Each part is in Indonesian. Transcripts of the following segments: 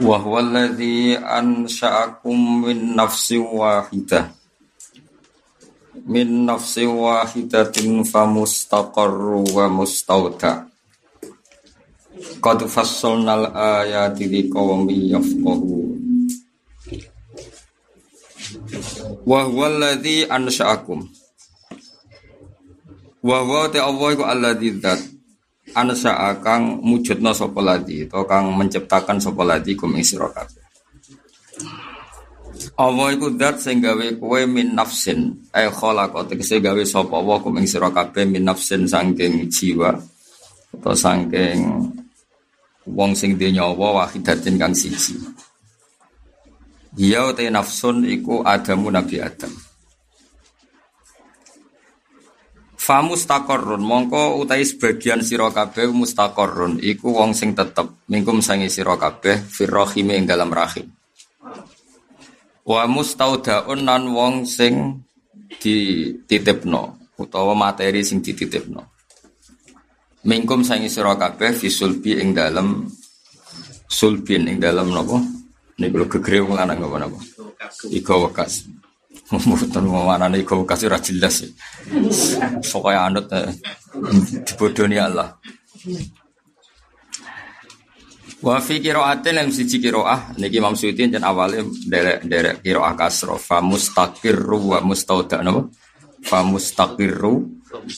wa huwa alladhi ansha'akum min nafsin wahidah min nafsin wahidatin famustaqarru wa mustauda qad fassalnal ayati liqaumin yafqahun wa huwa alladhi ansha'akum wa ansa kang mujudna sapa ladi to kang menciptakan sapa ladi kum ing sira kabeh. Allah iku zat sing gawe kowe min nafsin. Ay khalaqa tegese gawe sapa Allah kum ing sira kabeh min nafsin saking jiwa atau saking wong sing duwe nyawa wahidatin kang siji. Dia te nafsun iku Adamu Nabi Adam. Fa mustaqarrun mongko utai sebagian sira kabeh mustaqarrun iku wong sing tetep mingkum sangi sira kabeh firrahime ing dalam rahim. Wa mustaudaun nan wong sing dititipno utawa materi sing dititipno. Mingkum sangi sira kabeh fisulbi ing dalam sulbin ing dalam napa? Niku gegere wong lanang napa-napa. Iko wekas. Mboten mana nih kau kasih ora jelas. Pokoknya anut eh, dibodoni Allah. Wa fi qiraatin yang siji qiraah niki Imam Suyuti jan awale derek-derek qiraah kasra fa mustaqirru wa mustauda napa? Fa mustaqirru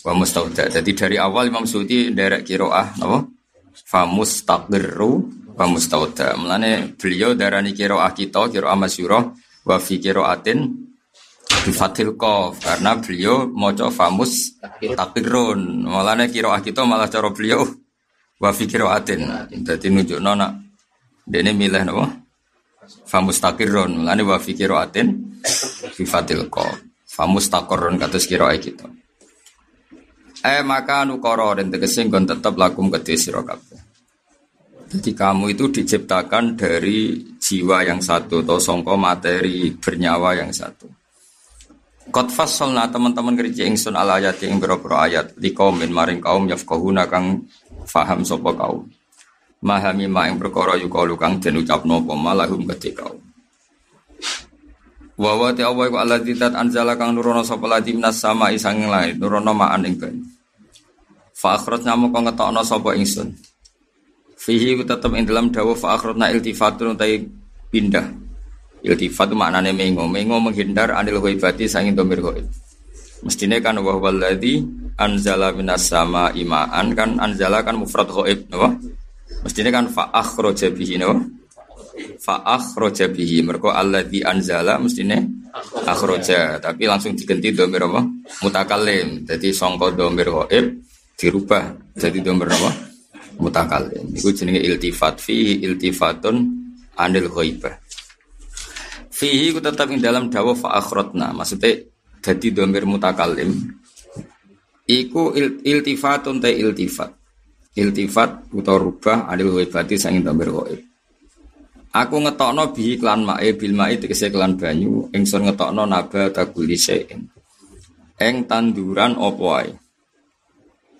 wa mustauda. Jadi dari awal Imam Suyuti derek qiraah napa? Fa mustaqirru wa mustauda. Mulane beliau darani qiraah kita qiraah masyhurah wa fi qiraatin bifatil kof karena beliau moco famus takirun malahnya kiroah kita malah cara beliau wafi kiroatin jadi nunjuk nona ini milih nopo famus takirun malahnya wafi kiroatin bifatil kof. Famus takorun kata kiroah kita. Eh maka nukoro dan tegesin kon tetap lakum kedua sirokabe jadi kamu itu diciptakan dari jiwa yang satu atau songko materi bernyawa yang satu Kot fasolna teman-teman kerja ingsun ala ayat yang berapa ayat di kaumin maring kaum yafqahuna kang faham sopo kaum. Mahami ma ing perkara yukalu kang den ucapno apa malahum kedhe kaum. Wa wa Allah Allah ditat anzala kang nurono sapa ladi minas sama isang lain nurono ma'an ing banyu. Fa akhrajna moko ngetokno sapa ingsun. Fihi tetep ing dalam dawuh fa iltifatun utai pindah Iltifat itu maknanya mengo. Mengo menghindar anil ghaibati sangin domir ghaib. Mestinya kan wa anzala minas sama imaan kan anzala kan mufrad ghaib, napa? Mestinya kan fa akhraja bihi napa? Fa akhraja bihi. Mergo alladzi anzala mestinya akhraja, tapi langsung diganti domir apa? Mutakallim. Jadi sangka domir ghaib dirubah jadi domir apa? Mutakallim. Iku jenenge iltifat fihi iltifatun anil ghaibah. Fihi ku tetap ing dalam dawa fa akhrotna. Maksudnya jadi domir mutakalim. Iku il, iltifatun te iltifat. Iltifat utawa rubah adil wibati sangin domir goib. Aku ngetokno bihi klan mae bil mae tegese klan banyu ingsun ngetokno naba takuli sein. Eng tanduran opo ae.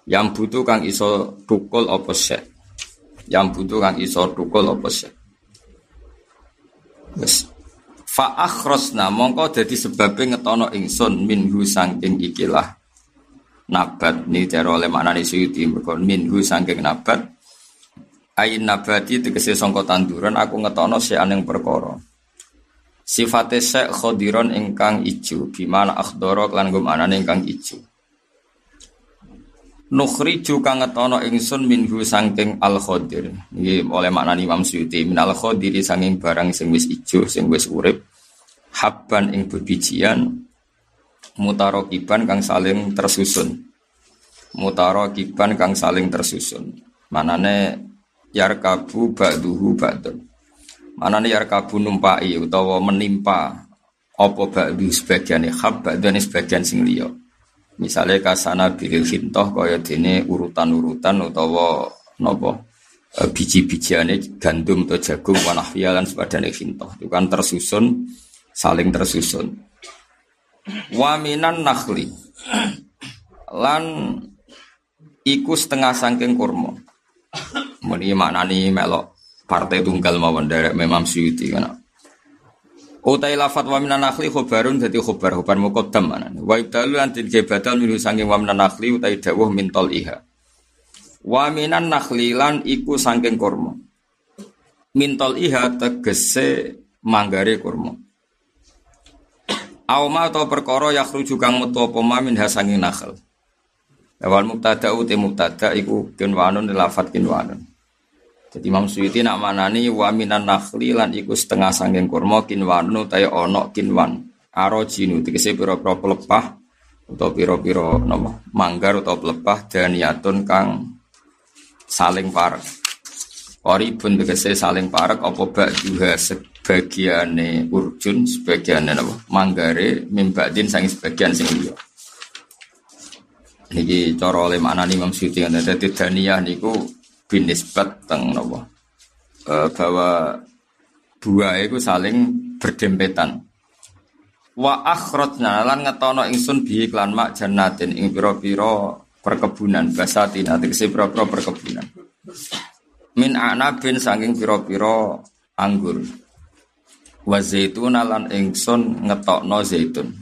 Yang butuh kang iso tukul opo sek. Yang butuh kang iso tukul opo. Wes Fa akhrosna mongko dadi sebabnya ngetono ingsun minhu sangking ikilah nabat. Ni cara oleh maknane suyuti mergo minhu sangking nabat. Ain nabati tegese sangka tanduran aku ngetono si aneng perkara. Sifate sek khodiron ingkang ijo bimana akhdara lan gum anane ingkang ijo Nukhriju kang ngetono ingsun minhu sangking al khodir. Iki oleh maknani Imam Suyuti min al khodiri sanging barang sing wis ijo sing wis urip. Habban ing bebijian mutarokiban kang saling tersusun. Mutarokiban kang saling tersusun. Manane yarkabu ba'duhu ba'dun. Manane yarkabu numpai utawa menimpa apa ba'du sebagian hab ba'dun sebagian sing liya. Misalnya kasana bilil hintoh kaya dene urutan-urutan utawa nopo e, biji-bijiane gandum atau jagung wanahfiya lan sepadane hintoh itu kan tersusun saling tersusun. Waminan nakhli lan iku setengah sangking kurma. Muni maknani melok partai tunggal mawon derek memang Suyuti kan. Utai lafat wa minan nakhli khobarun dadi khobar khobar muqaddam mana. Wa ibdalu lan tin badal minhu saking wa minan nakhli utai dawuh min iha. Wa minan nakhli lan iku saking kurma. Min iha tegese manggare kurma. Auma atau perkara yakhruju kang metu apa min hasanging nakhl. Awal mubtada uti mubtada iku kinwanun lafat kinwanun. Jadi Imam Suyuti nak manani wa minan nakhli lan iku setengah sanging kurma kinwanu tayo ono kinwan. Arojinu tegese pira-pira pelepah atau pira-pira napa manggar atau pelepah daniyatun kang saling parek. Ori pun tegese saling parek apa bak juga sebagiane urjun sebagiane napa manggare mimbadin sangi sebagian sing liya. Niki cara oleh maknani Imam Suyuti kan dadi daniyah niku binisbat teng nopo e, bahwa buah itu saling berdempetan. Wa akhrajna lan ngetono ingsun bi iklan mak jannatin ing pira-pira perkebunan. Basatin tegese pira-pira perkebunan. Min anabin saking pira-pira anggur. Wa zaitun lan ingsun ngetokno zaitun.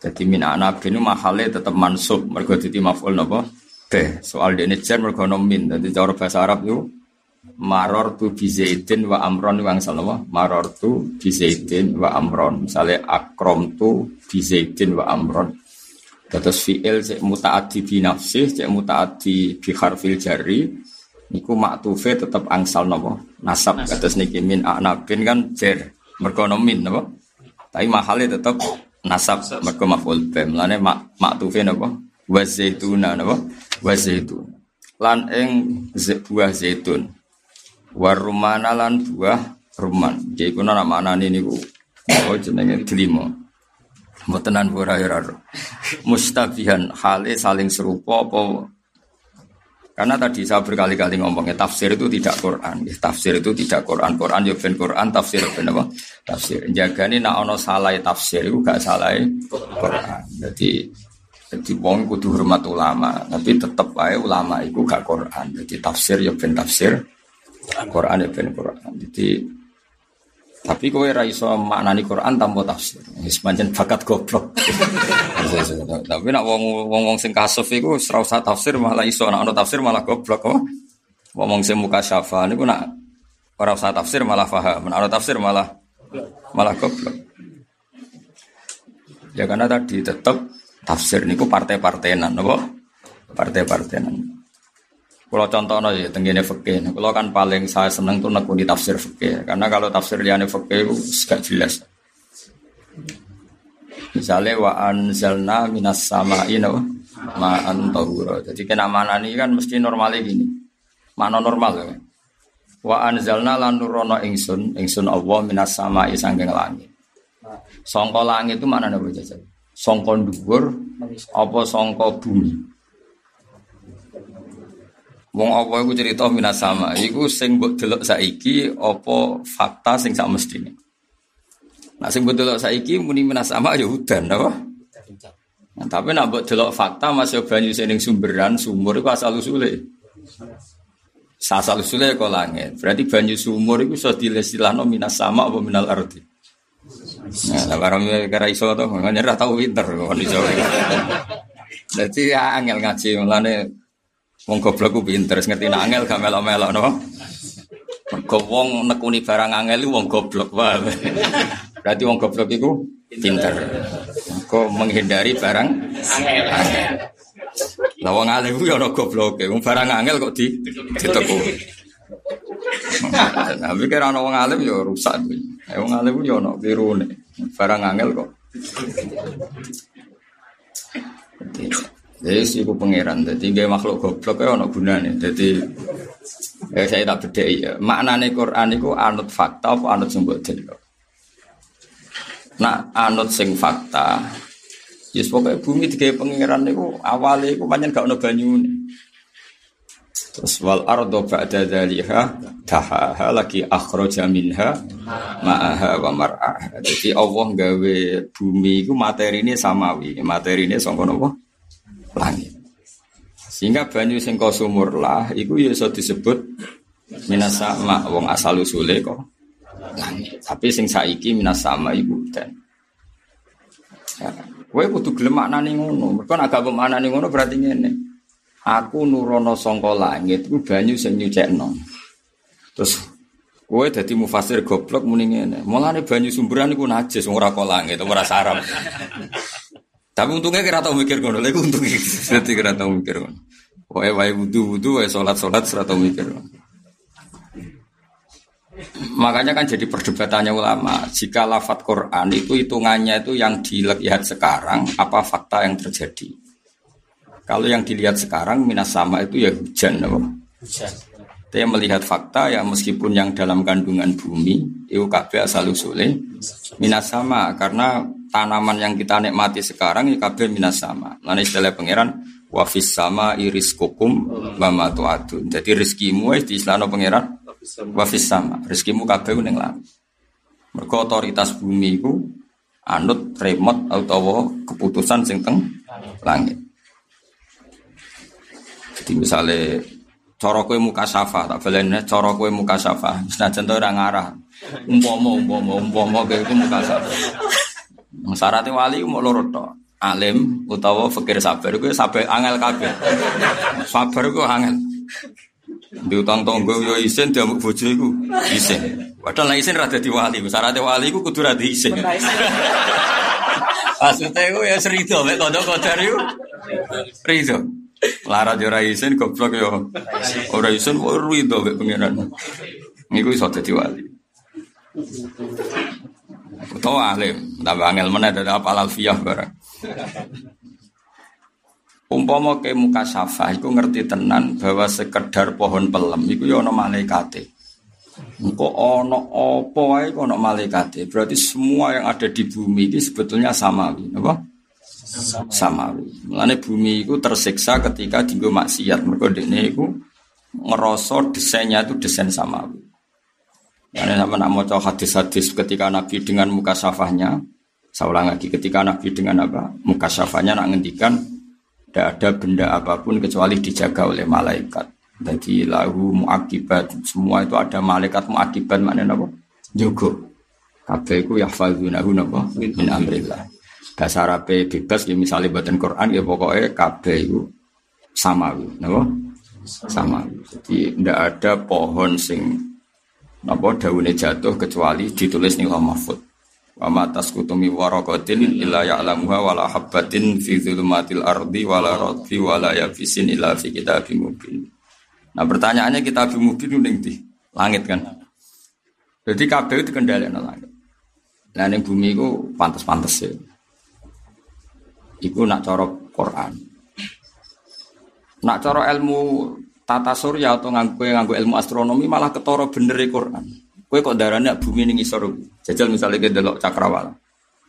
Jadi min anabin mahale tetep mansub. Mergo dadi maf'ul napa Beh, soal dene jar mergo min. Dadi cara bahasa Arab itu maror tu bizaidin wa amron wa angsal apa? Maror tu bizaidin wa amron. Misalnya akrom tu bizaidin wa amron. Terus fi'il cek mutaati bi nafsih, cek mutaati bi harfil jari. Niku maktufe tetap angsal napa? Nasab. Terus niki min anabin kan jar. Mergo min napa? Tapi mahalnya tetap nasab mergo maf'ul bim. Lane mak maktufe napa? Wa zaituna napa? wa zaitun lan ing buah zaitun. Warumana lan buah ruman. Jadi kuna nama anak ini ku oh jenenge delima. Mbotenan ora ora mustabihan hale saling serupa apa? Karena tadi saya berkali-kali ngomongnya tafsir itu tidak Quran, ya, tafsir itu tidak Quran, Quran ya ben Quran, tafsir ben apa? Tafsir. Jaga ini nak ono salah tafsir itu gak salah Quran. Jadi jadi wong kudu hormat ulama, tapi tetep aja ulama itu gak Quran. Jadi tafsir ya ben tafsir, Quran ya ben Quran. Jadi tapi kowe ra iso maknani Quran tanpa tafsir. Wis pancen bakat goblok. tapi nak wong wong wong sing kasuf iku ora usah tafsir malah iso nak ono tafsir malah goblok kok. Wong sing muka syafa niku nak ora usah tafsir malah paham. Nak ono tafsir malah malah goblok. Ya karena tadi tetap tafsir niku partai-partainan napa? Partai-partainan. Kalau contohnya ya tenggine fikih, kalau kan paling saya seneng tuh nekuni tafsir fikih, karena kalau tafsir liane fikih itu gak jelas. Misalnya wa anzalna minas sama'i no, ma'an tahura. Jadi kena mana ini kan mesti normalnya gini. Mana normal ya. Wa anzalna lan nurono ingsun, ingsun Allah minas sama'i sanggeng langit. Songko langit itu mana nih jajan? Songko dhuwur apa songko bumi Wong apa iku cerita minas sama iku sing mbok delok saiki apa fakta sing sak mestine Nah sing mbok delok saiki muni minas sama ya udan apa Nah, tapi nak buat delok fakta masih banyu sing sumberan sumur itu asal usule. Asal usule kok langit. Berarti banyu sumur itu sudah dilestilano minas sama apa minal arti. Nah, barang kira iso to, makanya ora tau pinter kok iso. Dadi ya angel ngaji mulane wong goblok ku pinter, ngerti nek angel gak melok-melok no. Mergo wong nekuni barang angel wong goblok wae. Berarti wong goblok iku pinter. Kok menghindari barang angel. Lah wong alim ku ya ana gobloke, wong barang angel kok di diteku. Nah, mikir ana wong alim ya rusak. Eh wong alim yo ono birune. Barang angel kok. Jadi sih ku pangeran. Jadi gaya makhluk goblok ya ono gunane. Jadi eh, saya tak beda ya. Maknane Quran itu anut fakta apa anut sing mbok Nah, anut sing fakta. Yes pokoknya bumi tiga pangeran itu awalnya itu banyak gak ono banyune. Terus wal ardo ba'da dzaliha tahaha lagi akhraja minha ma'aha wa mar'aha. Jadi Allah gawe bumi itu materi ini samawi, ini sangka napa? Langit. Sehingga banyu sing sumur lah iku ya iso disebut minas sama wong asal usule kok langit. Tapi sing saiki minas sama ibu dan. Ya, kowe kudu gelem maknane ngono. Mergo agak maknane ngono berarti ngene. Aku nurono sangka langit ku banyu sing nyucekno. Terus kowe dadi mufasir goblok muni ngene. Mulane banyu sumberan iku najis ora kok langit ora sarap. Tapi untungnya kira tau mikir ngono, lha untungnya dadi kira tau mikir ngono. Wae wae wudu-wudu wae salat-salat ora tau mikir ngono. Makanya kan jadi perdebatannya ulama. Jika lafat Quran itu hitungannya itu yang dilihat sekarang, apa fakta yang terjadi? Kalau yang dilihat sekarang minas sama itu ya hujan, apa? Hujan. Dia melihat fakta ya meskipun yang dalam kandungan bumi itu kabeh asal usulnya minas sama karena tanaman yang kita nikmati sekarang itu kabeh minas sama. Lalu istilah pangeran wafis sama iris kukum mama tuatun. Jadi rezekimu di istilah pangeran wafis sama rezekimu kabeh ning langit mergo otoritas bumi iku anut remote atau keputusan sing teng langit jadi misalnya cara kowe muka safa tak balene cara kowe muka safa senajan to ora ngarah umpama umpama umpama kowe iku muka safa syaratnya wali mau loro to alim utawa fakir sabar kowe sabar angel kabeh sabar kowe angel Diutang tonggo yo isin diamuk bojo iku isin. Padahal nek isin ra dadi wali, syarat wali iku kudu ra isin. Maksudnya iku ya serido mek kodok-kodar iku. Rido. Larat yo ra isin goblok yo. Ora isin rido mek pengiran. Niku iso dadi wali. Utawa alim, tambah angel meneh dari apal alfiyah barang. Umpama ke muka syafa, iku ngerti tenan bahwa sekedar pohon pelem iku ya ana malaikate. Engko ana apa wae ana malaikate. Berarti semua yang ada di bumi ini sebetulnya samawi, apa? Samawi. Mulane bumi itu tersiksa ketika dienggo maksiat. Mergo dene iku ngerasa desainnya itu desain samawi. Karena sama nak mau hadis-hadis ketika Nabi dengan muka syafahnya, saya ulang lagi, ketika Nabi dengan apa? Muka syafahnya nak ngendikan tidak ada benda apa pun kecuali dijaga oleh malaikat. Jadi lahu muakibat semua itu ada malaikat muakibat maknanya apa? Jogo. Kabeh iku yahfazunahu napa min amrillah. Bahasa Arab bebas ya misalnya badan Quran ya pokoknya kabeh itu samawi, napa? Samawi. Jadi tidak ada pohon sing napa daunnya jatuh kecuali ditulis nih mahfud. Wa ma tasqutu mi waraqatin illa ya'lamuha wala habbatin fi dzulumatil ardi wala radfi wala yafisin illa fi kitabim mubin. Nah pertanyaannya kitabim mubin ning di langit kan. Jadi kabeh itu kendali langit. Nah ning bumi itu pantas-pantas ya. Iku nak cara Quran. Nak cara ilmu tata surya atau nganggo nganggo ilmu astronomi malah ketara bener e Quran. Kue kok darahnya bumi ini ngisor. Jajal misalnya kita delok cakrawala.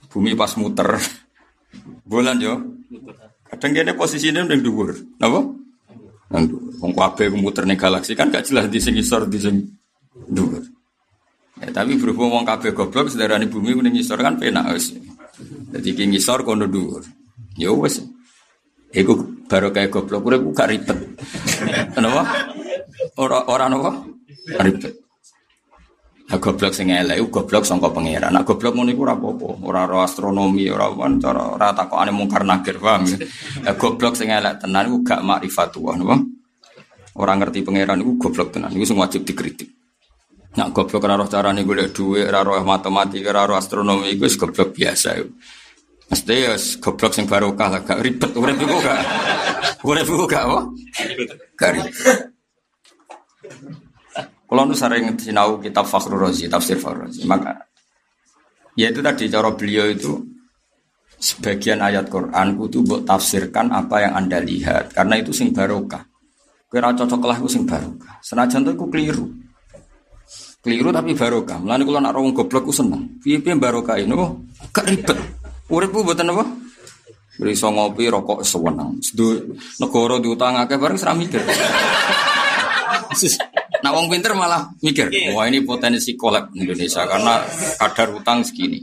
Bumi pas muter. Bulan yo. Kadang kene posisinya udah dhuwur. Napa? Nang dhuwur. Wong kabeh muter ning galaksi kan gak jelas di sing ngisor di sing dhuwur. Ya, tapi berhubung wong kabeh goblok sedarane bumi ning ngisor kan penak wis. Dadi ki ngisor kono dhuwur. Ya wis. Iku baru kayak goblok urip gak ribet. Kenapa? Ora ora napa? Ribet. Nah, goblok sing elek goblok sangka pangeran. Nah, goblok ngono iku ora apa-apa, ora ora astronomi, ora wan cara ora takokane mungkar nakir, paham ya. Nah, goblok sing elek tenan iku gak makrifatullah, napa? Ora ngerti pangeran iku goblok tenan, iku sing wajib dikritik. Nah, goblok ora roh carane golek dhuwit, ora roh matematika, ora roh astronomi iku wis goblok biasa iku. Mesti ya goblok sing barokah lah, gak ribet urip iku gak. Urip iku gak apa? Gak ribet. Kalau nu sering sinau kitab Fakhrul Razi, tafsir Fakhrul Razi, maka ya itu tadi cara beliau itu sebagian ayat Quran kudu buat tafsirkan apa yang anda lihat karena itu sing barokah. Kira cocok lah itu sing barokah. Senajan itu aku keliru. Keliru tapi barokah. Mulane kalau nak rawung goblok ku seneng. Piye-piye barokah ini gak ribet. Uripku mboten apa? Beriso ngopi rokok sewenang. Negara diutang akeh bareng seram mikir. Nah, wong pinter malah mikir, wah ini potensi kolab Indonesia karena kadar utang segini.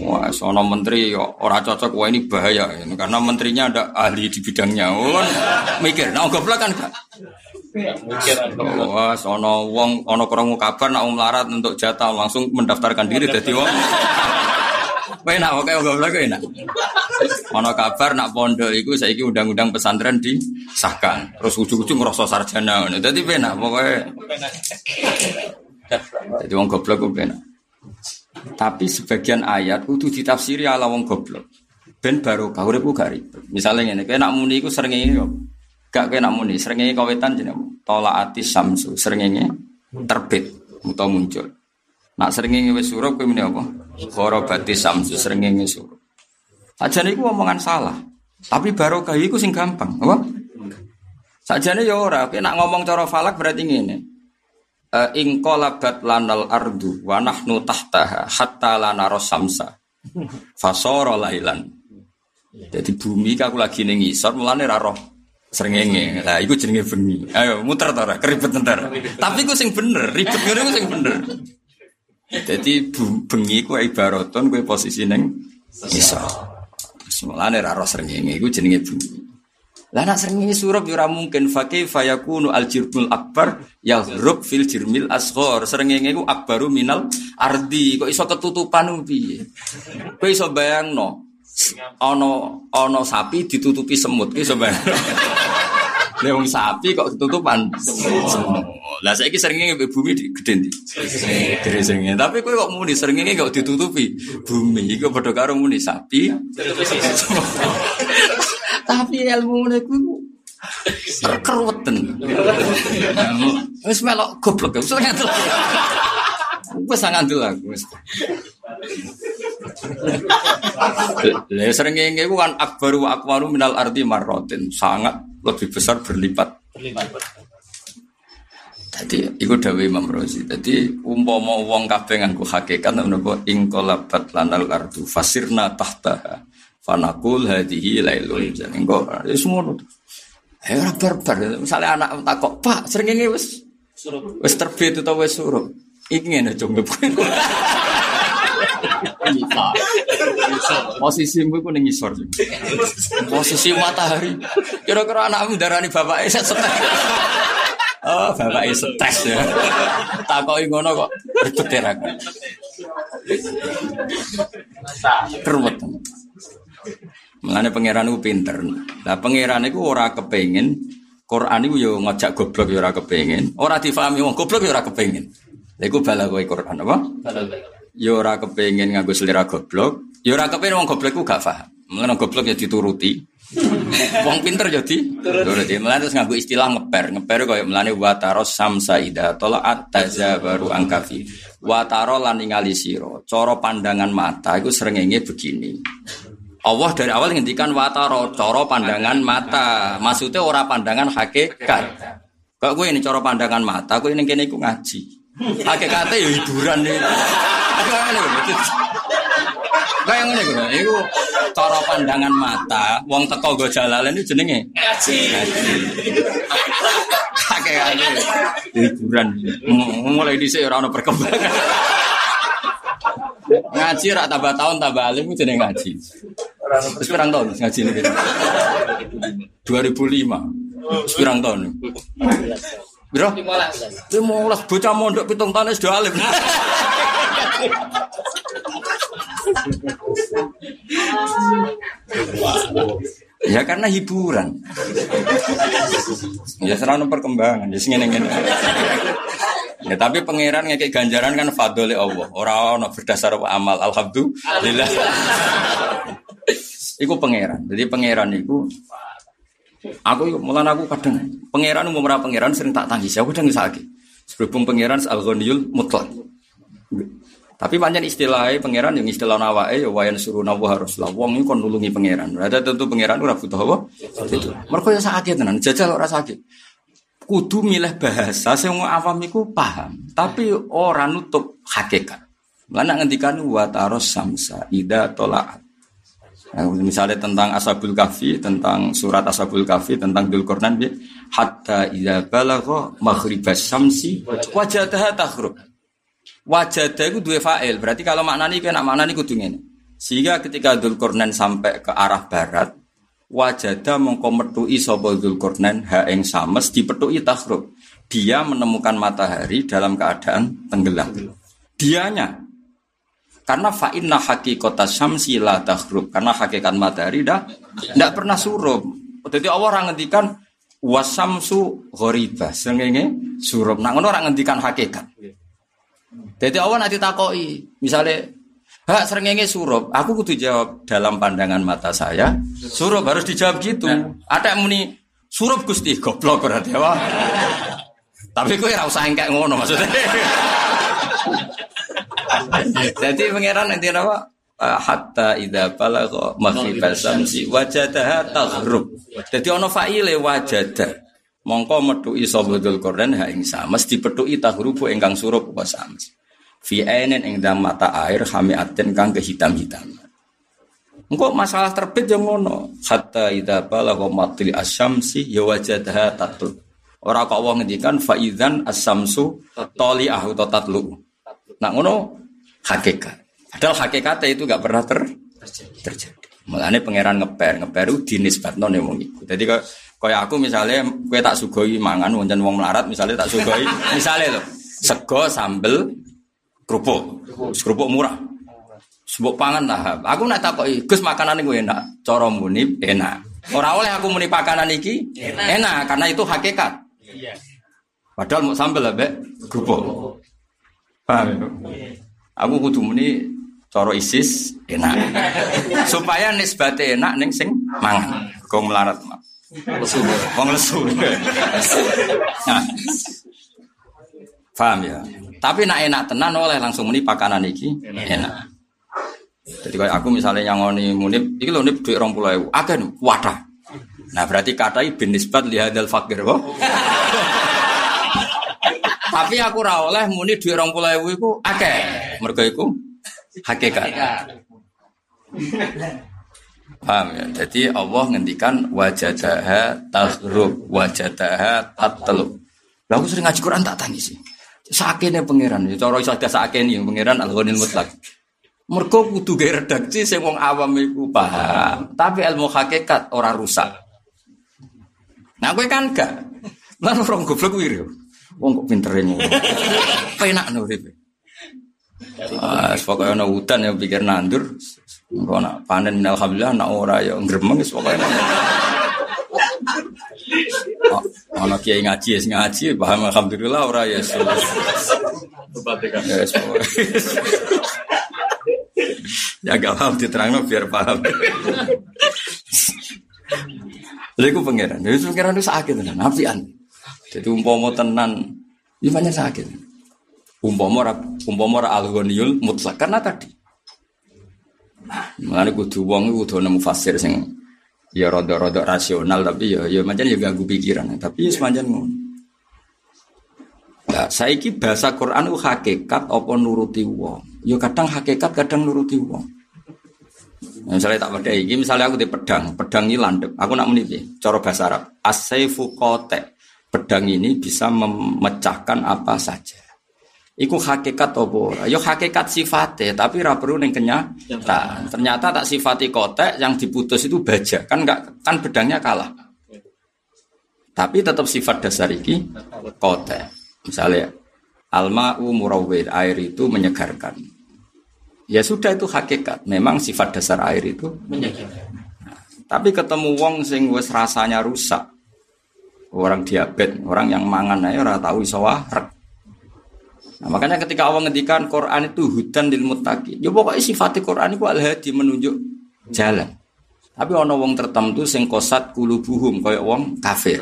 Wah, sono menteri orang cocok, wah ini bahaya ini karena menterinya ada ahli di bidangnya. Oh, mikir, nah goblok kan gak? Wah, ono wong ono krungu kabar nak melarat untuk jatah langsung mendaftarkan diri jadi wong. Enak, oke, goblok enak. Ono kabar nak pondok iku saiki undang-undang pesantren disahkan. Terus ujung-ujung ngerasa sarjana ngono. Dadi penak pokoke. Jadi wong goblok ku penak. Tapi sebagian ayat kudu ditafsiri ala wong goblok. Ben baru kau gak ribet. Misalnya ngene, kowe nak muni iku srengenge yo. Gak kowe nak muni, srengenge kawetan jenenge tolaati samsu, srengenge terbit utawa muncul. Nak srengenge wis surup kowe muni apa? Kharabati samsu, srengenge surup. Sajane iku omongan salah. Tapi barokah iku sing gampang, apa? Sajane ya ora, kowe nak ngomong cara falak berarti ngene. Uh, ingkolabat lanal ardu wa nahnu tahtaha hatta lana rosamsa fasoro lailan jadi bumi aku lagi ning ngisor mulane ra roh. Lah iku jenenge bengi. Ayo muter ta ora keribet entar. Tapi ku sing bener, ribet ngene ku sing bener. Jadi bengi ku ibaraton kowe posisi ning ngisor. Mulane ra roh srengenge iku jenenge bengi. Lah nak srengenge surup yo ora mungkin fakih fayakunu al jirbul akbar yahrub fil jirmil asghar. Srengenge ku akbaru minal ardi. Kok iso ketutupan piye? Kowe iso bayangno ono ono sapi ditutupi semut ki sebenarnya. Lha wong sapi kok ketutupan semut. Lah saiki seringe bumi di gede? Gede seringe. Tapi kowe kok muni seringe kok ditutupi bumi iku padha karo muni sapi. Tapi ilmu niku keruweten. Wis melok goblok wis ngandel. Wis ngandel aku wis. Lah sering ngene kan akbaru wa akwaru minal ardi marrotin, sangat lebih besar. Berlipat. Jadi iku dawuh Imam Rozi. Jadi umpama wong kabeh nganggo hakikat menapa ing qalabat lanal ardu fasirna tahta fanaqul hadhihi lailun. Engko wis ngono. Eh ora barbar. Misale anak takok, "Pak, sering ngene wis wis terbit utawa wis surup." Iki ngene jombe. Posisimu iku ning ngisor. Posisi matahari. Kira-kira anakmu darani bapake set stres. Oh, bapake stres ya. Takoki ngono kok ribet ya Keruwet. Mengenai pangeran itu pinter. Lah pangeran itu ora kepengin Quran itu yo ngajak goblok yo ora kepengin. Ora difahami wong goblok yo ora kepengin. Lha iku bala kowe Quran apa? ya ora kepengin nganggo selera goblok, ya ora kepengin wong goblok ku gak paham. Mengenai goblok ya dituruti. wong pinter jadi ya turuti. Mulane terus nganggo istilah ngeper. Ngeper koyo mulane wataros samsa ida tolaat baru angkafi. Wataro lan ningali sira. Cara pandangan mata iku srengenge begini. Allah dari awal ngendikan wataro, cara pandangan mata. Maksudnya ora pandangan hakikat. Kok gue ini cara pandangan mata, gue ini kene iku ngaji. Hakikatnya ya hiburan nih. Kayak ngene kuwi. Iku cara pandangan mata wong teko go jalalan iki jenenge ngaji. Kakek aja. Hiburan. Mulai dhisik ora ono perkembangan. ngaji rak tambah tahun tambah alim itu jenenge ngaji. Terus pirang tahun ngaji ini? 2005. Pirang tahun. Biro? 15. 15 bocah mondok pitung tahun wis alim. Ya karena hiburan. Ya serana perkembangan, ya ngene ngene. Ya tapi pangeran ngekek ganjaran kan fadole Allah. Ora ono berdasar amal. Alhamdulillah. iku pangeran. Jadi pangeran iku aku mulan aku kadang pangeran umum pangeran sering tak tangis. Aku kadang sakit. Sebelum pangeran al-ghaniyul mutlak. Tapi panjang istilahnya pangeran yang istilah eh ya wayan suruh nawa harus lah. Wong ini kon nulungi pangeran. Ada tentu pangeran ora butuh apa? Itu. Mereka yang sakit tenan, jajal ora sakit. Kudu milih bahasa sing awam iku paham, tapi orang nutup hakikat. Mana ngendikan wa taros samsa ida tolaat. Nah, misalnya tentang Ashabul Kahfi, tentang surat Ashabul Kahfi, tentang Dulkornan, hatta ida balagha maghribas samsi wajadaha takhrub. Wajadah itu dua fa'il. Berarti kalau maknanya kena maknanya kudu ngene. Sehingga ketika Dzulkarnain sampai ke arah barat, wajada mongko metui sapa Dzulkarnain ha ing sames dipethuki tahrub. Dia menemukan matahari dalam keadaan tenggelam. Dianya karena fa'inna hakikota syamsi la tahrub. Karena hakikat matahari dah tidak pernah surup. Jadi Allah orang ngendikan wasamsu ghoriba. Sengenge surup. Nah ngono orang ngendikan hakikat. Jadi Allah nanti takoi. Misalnya Hak serengenge surup, aku kudu jawab dalam pandangan mata saya. Surup harus dijawab gitu. Ada yang muni surup Gusti goblok berarti apa? Tapi ora usah engkek ngono maksudnya. Jadi pangeran nanti apa? Eh, hatta idza balagha maghribal samsi wajadaha taghrub. Jadi ono fa'ile wajada. Mongko metuki sapa Dzulqarnain ha ing sames dipethuki tahrubu ingkang surup apa sames fi ainin ing dalam mata air hamiatin kang kehitam-hitam. Engkau masalah terbit yang ngono. Hatta idza balagha matli asyamsi ya wajadaha tatul. Ora kok wong ngendikan fa idzan asyamsu tali'ahu tatlu. Nah ngono hakikat. Padahal hakikatnya itu gak pernah ter terjadi. Mulane pangeran ngeper, ngeper dinisbatno ning wong iku. Kaya aku misalnya kowe tak sugoi mangan wonten wong melarat misalnya tak sugoi misalnya lho sego sambel kerupuk, kerupuk murah. Sebut pangan lah. Aku nak takoki, Gus makanan gue enak. Cara muni enak. Ora oleh aku muni pakanan iki enak, enak karena itu hakikat. Iya. Padahal mau sambel lah, kerupuk. Paham ya? Aku kudu muni cara isis enak. Supaya nisbate enak ning sing mangan. Kau melarat mak. Lesu. Wong lesu. Nah. Paham ya? Tapi nak enak tenan oleh langsung muni pakanan iki enak. Jadi kayak aku misalnya yang ngoni munib, iki lho nip duit rong pulau akan wadah. Nah berarti katai bin nisbat lihadal fakir kok. Tapi aku ora oleh muni duit rong pulau iku akeh. Mergo iku hakikat. Paham ya? Jadi Allah ngendikan wajadaha tahrub, wajadaha tatlub. Lah aku sering ngaji Quran tak tangisi. Sakene pangeran, cara iso ada sakene pangeran Al-Ghanil Mutlaq. Mergo kudu gawe redaksi sing wong awam iku paham, tapi ilmu hakikat ora rusak. Nah kowe kan gak. Lan orang goblok kuwi Wong kok pintere ngono. Penak no Ah, pokoknya ana hutan yang pikir nandur, engko nak panen alhamdulillah nak ora ya gremeng wis pokoke. Ana kiai ngaji ya ngaji paham alhamdulillah ora ya. Ya gak paham diterangno biar paham. Lha iku pangeran. Ya pangeran itu sakit tenan, apian. Jadi umpama tenan, imannya sakit. Umpama umpama ora al mutlak karena tadi. Nah, mulane kudu wong kudu nemu fasir sing ya rodok-rodok rasional tapi ya ya macam ya ganggu pikiran tapi ya semacam ngono Nah, saiki bahasa Quran itu hakikat apa nuruti wong. Ya kadang hakikat, kadang nuruti wong. Nah, misalnya tak pada ini, misalnya aku di pedang, pedang ini landep. Aku nak meniti, cara bahasa Arab. Asaifu kote. Pedang ini bisa memecahkan apa saja. Iku hakikat apa Yo Ya hakikat sifatnya, tapi ora perlu ning kenyataan. Ternyata tak sifati kotek yang diputus itu baja. Kan enggak kan bedangnya kalah. Tapi tetap sifat dasar iki kotek. Misalnya alma'u murawwir, air itu menyegarkan. Ya sudah itu hakikat. Memang sifat dasar air itu menyegarkan. Nah, tapi ketemu wong sing wis rasanya rusak. Orang diabetes, orang yang mangan aja ora tahu iso. Nah, makanya ketika Allah ngendikan Quran itu hudan lil muttaqin. Ya pokoknya sifat Quran itu al-hadi menunjuk jalan. Tapi ono wong tertentu sing kosat kulubuhum kaya wong kafir.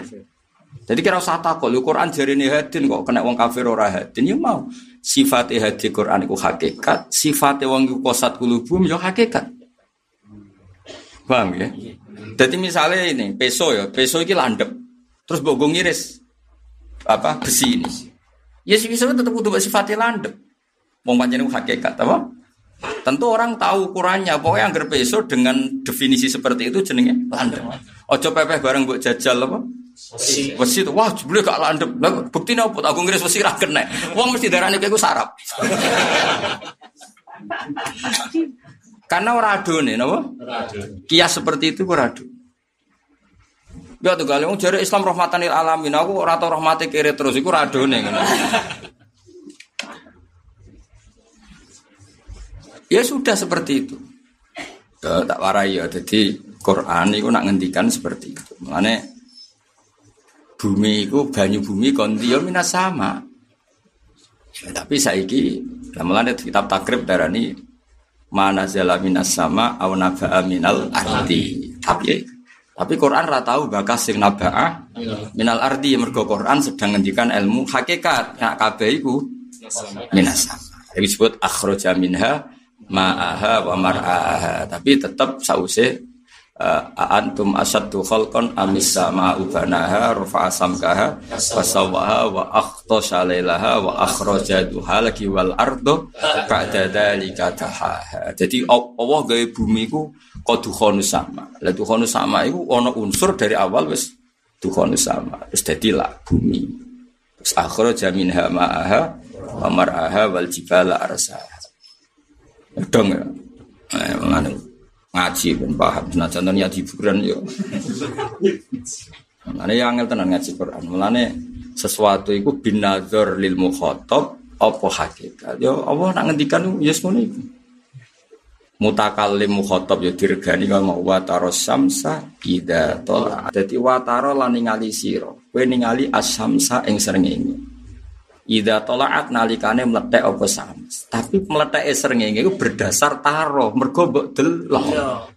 Jadi kira usah takut, lu Quran ini hadin kok kena wong kafir ora hadin ya mau. Sifat hadi Quran itu hakikat, sifat wong kosat kulubuhum ya hakikat. Paham ya? Jadi misalnya ini peso ya, peso ini landep. Terus bogong ngiris apa besi ini. Ya sih bisa tetap kudu sifatnya landep. Mau panjang hakikat apa? Tentu orang tahu ukurannya. Pokoknya yang peso dengan definisi seperti itu jenenge landep. Ojo pepeh bareng buat jajal apa? Wesi. Wesi itu wah jebule gak landep. Lah bukti apa? Aku ngiris wesi ra kena. Wong mesti darane kayak sarap. Karena orang ado nih, napa? Kias seperti itu ora. Ya tuh kali jare Islam rahmatan lil alamin. Aku ora tau rahmate kiri terus iku radone ngono. ya sudah seperti itu. Ya, tak warai ya. Jadi Quran itu nak ngendikan seperti itu. Makanya bumi itu banyu bumi kondio minas sama. Ya, tapi saiki mulane kitab takrib darani mana zala minas sama au naba'a minal ardi. Tapi tapi Quran ra tahu bakas sing naba'a minal ardi mergo Quran sedang ngendikan ilmu hakikat. Nak kabeh iku minas sama. Jadi disebut akhraja minha ma'aha wa mar'aha. Tapi tetap sause uh, antum asaddu khalqan amis sama ubanaha rufa'a samkaha fasawaha wa akhtasha lailaha wa akhraja duha lagi wal ardo ba'da dzalika tahaha. Jadi Allah gawe bumi ku kodukhonu sama. Lah dukhonu sama itu ana unsur dari awal wis dukhonu sama. Terus dadi lah bumi. Terus akhraja minha ma'aha wa mar'aha wal jibala arsaha. Dong ya. Eh, ngaji pun paham. Nah, contohnya di Quran yo. Mengenai yang angel tenan ngaji Quran. Mengenai sesuatu itu binazor lil mukhotob apa hakikat. Yo Allah nak ngendikan yes ngono. Mutakallim mukhotob yo dirgani kalau mau wataro samsa ida tola. Jadi wataro lan ningali sira. Kowe ningali asamsa ing srengenge. Ida tolaat nalikane meletek apa sams. Tapi meletek srengenge itu berdasar taro, mergo mbok delok.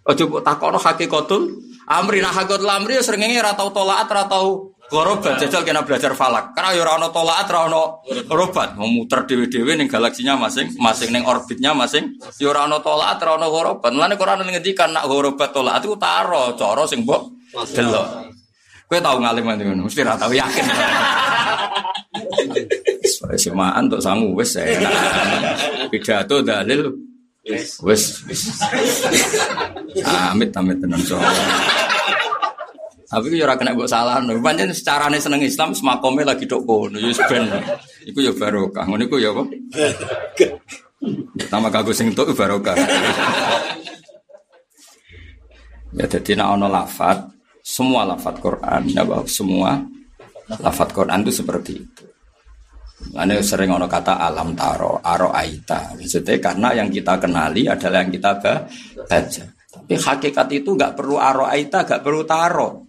Aja mbok takono hakikatul amri nah hakikatul amri ya srengenge ora tau tolaat ora tau gorobat jajal kena belajar falak. Karena ya ono tolaat ora ono gorobat. Mau muter dhewe-dhewe ning galaksinya masing, masing ning orbitnya masing. Ya ora ono tolaat ora ono gorobat. Mulane Quran ngendikan nak gorobat tolaat itu taro, cara sing mbok delok. Kowe tau ngalim ngono, mesti ora tau yakin. Semaan untuk sangu wes enak. Pidato dalil wes. Amit amit tenan so. Tapi yo ora kena mbok salah. Pancen secarane seneng Islam semakome lagi tok kono yo ben. Iku yo barokah. Ngono iku yo apa? Pertama kagak sing tok barokah. Ya jadi nak ono lafat, semua lafat Quran, ya bahwa semua lafat Quran itu seperti itu. Mana sering ono kata alam taro, aro aita. Maksudnya karena yang kita kenali adalah yang kita baca. Tapi hakikat itu nggak perlu aro aita, nggak perlu taro.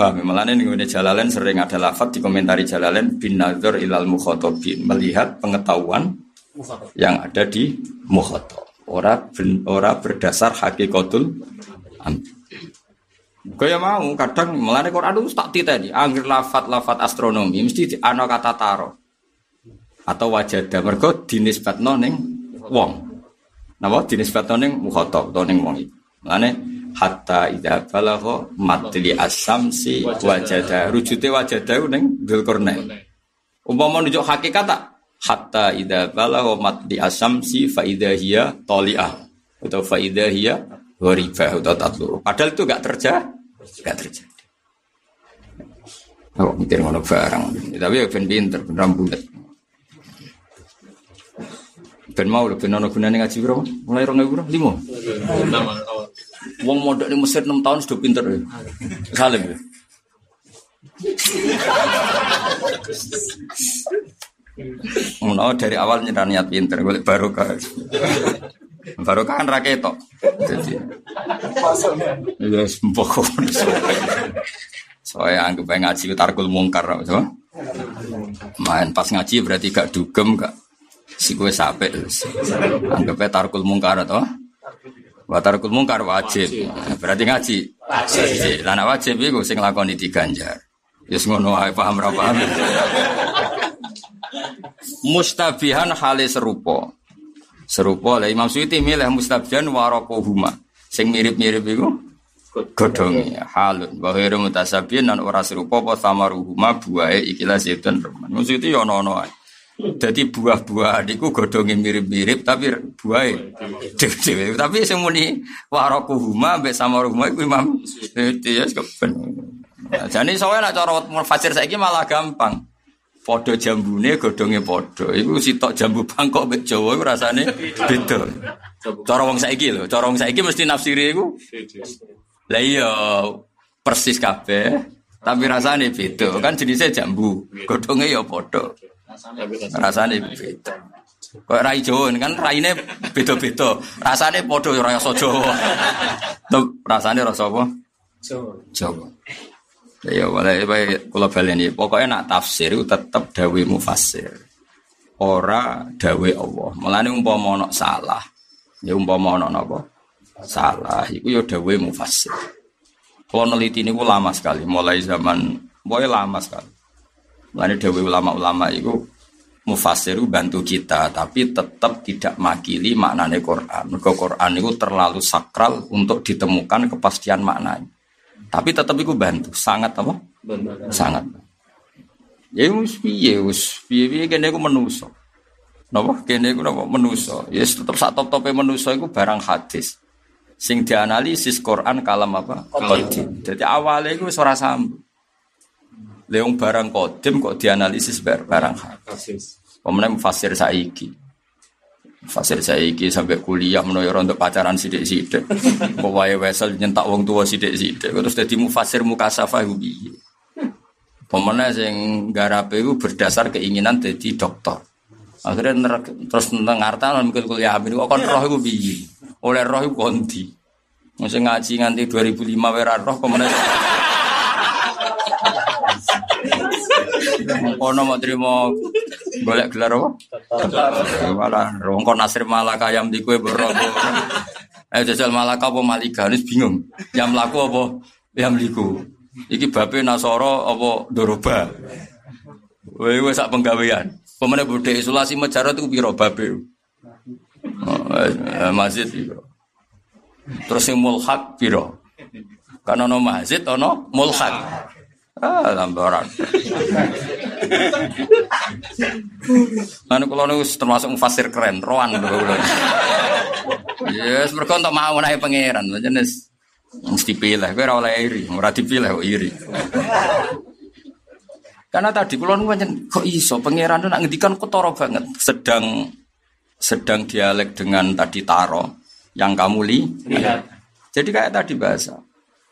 Faham? Ini gue Jalalain sering ada lafat di komentari Jalalain bin nazar ilal mukhotobin melihat pengetahuan yang ada di mukhotob. Ora ora berdasar hakikatul Kaya mau kadang melane Quran itu tak titeni, angger lafat-lafat astronomi mesti ana kata taro. Atau wajada mergo dinisbatno ning wong. Napa dinisbatno ning mukhatab utawa ning wong iki. Melane hatta idza balagha matli asamsi wajada rujute wajada ning Dzulkarnain. Umpama nunjuk hakikat tak hatta idza balagha matli asamsi fa idza hiya tali'ah atau fa idza hiya atau tatlu. Padahal itu gak terjadi, gak terjadi. Oh, mikir ngono barang. Tapi ya ben pinter, ben rambulet. Ben mau lho ben ono gunane ngaji piro? Mulai 2000 piro? 5. Wong mondok di Mesir 6 tahun sudah pinter ya. Salim ya. Ngono dari awal nyerah niat pinter, golek barokah. Barokah kan raketok. Jadi ya semboko. Soalnya anggap aja ngaji tarkul mungkar so. Main pas ngaji berarti gak dugem gak si kue sape Anggap aja tarkul mungkar atau Wa tarkul mungkar wajib. Berarti ngaji. Wajib. Lah wajib iku sing lakoni diganjar. Wis ngono ae paham ra paham. Mustabihan hale serupa. Serupa lah Imam Suyuti milih mustabihan warokohuma. Sing mirip-mirip iku godhonge halun wa ghairu mutasabihin nan ora serupa apa samaruhuma buahe ikilah zaitun roman. Imam Suyuti yo ono-ono ae. Jadi buah-buah niku godhonge mirip-mirip tapi buahe dhewe Tapi sing muni warokohuma mbek samaruhuma iku Imam Suyuti ya keben. Jadi soalnya nak cara fasir saiki malah gampang. Podo jambune godhonge podo. Iku sitok jambu Bangkok mek Jawa iku rasane beda. Cara wong saiki lho, cara wong saiki mesti nafsiri iku Lah iya persis kabeh, tapi rasane beda. Kan jenisnya jambu, godhonge ya padha. Rasane beda. Kok rai Jawa kan raine beda-beda. Rasane padha ya rasa Jawa. Tuh rasane rasa apa? Jawa. Jawa. Ya boleh bae kula baleni. Pokoke nak tafsir itu tetep dawe mufassir. Ora dawe Allah. Mulane umpama ana salah, ya umpama ana napa? Salah iku ya dawe mufassir. Kalau neliti ini lama sekali, mulai zaman, boleh lama sekali. Mulai dawe ulama-ulama itu mufasiru bantu kita, tapi tetap tidak makili maknanya Quran. Mereka Quran itu terlalu sakral untuk ditemukan kepastian maknanya. Tapi tetap itu bantu, sangat apa? Benar. Sangat. Ya wis piye wis piye-piye kene iku menusa. Napa kene iku napa menusa. Ya tetep sak top-tope menusa iku barang hadis. Sing dianalisis Quran kalam apa? Qadim. Jadi awalnya iku wis ora sambung. Leung barang kodim kok dianalisis barang hadis. Pemenang fasir saiki. Fasir saiki sampai kuliah menawa untuk pacaran sidik-sidik. Kok wae wesel nyentak wong tua sidik-sidik. Terus dadi mufasir mukasafah piye? Pemenang sing garape iku berdasar keinginan jadi dokter. Akhirnya nerek, terus tentang harta mungkin kuliah ini kok kon roh iku piye? Oleh roh iku. Mesti ngaji nganti 2005 wera roh kemudian Ono mau terima golek gelar apa? Malah rongkon nasir malaka yang di kue berapa? Eh jajal malaka apa malika? Ini bingung. Yang laku apa? Yang liku. Iki bape nasoro apa doroba? Wewe sak penggawean. Pemene budhe isolasi mejarat itu piro bape? Oh, eh, masjid piro? Terus yang mulhak piro? Karena ono masjid ono mulhak. Ah, lambaran. Anu kalau nu termasuk fasir keren, roan lho kula. Yes, mergo untuk mau naik pangeran, jenis mesti pilih, kowe ora oleh iri, ora dipilih kok iri. Karena tadi kula nu kok iso pangeran nak ngendikan ketara banget, sedang sedang dialek dengan tadi taro yang kamu lihat. Jadi kayak tadi bahasa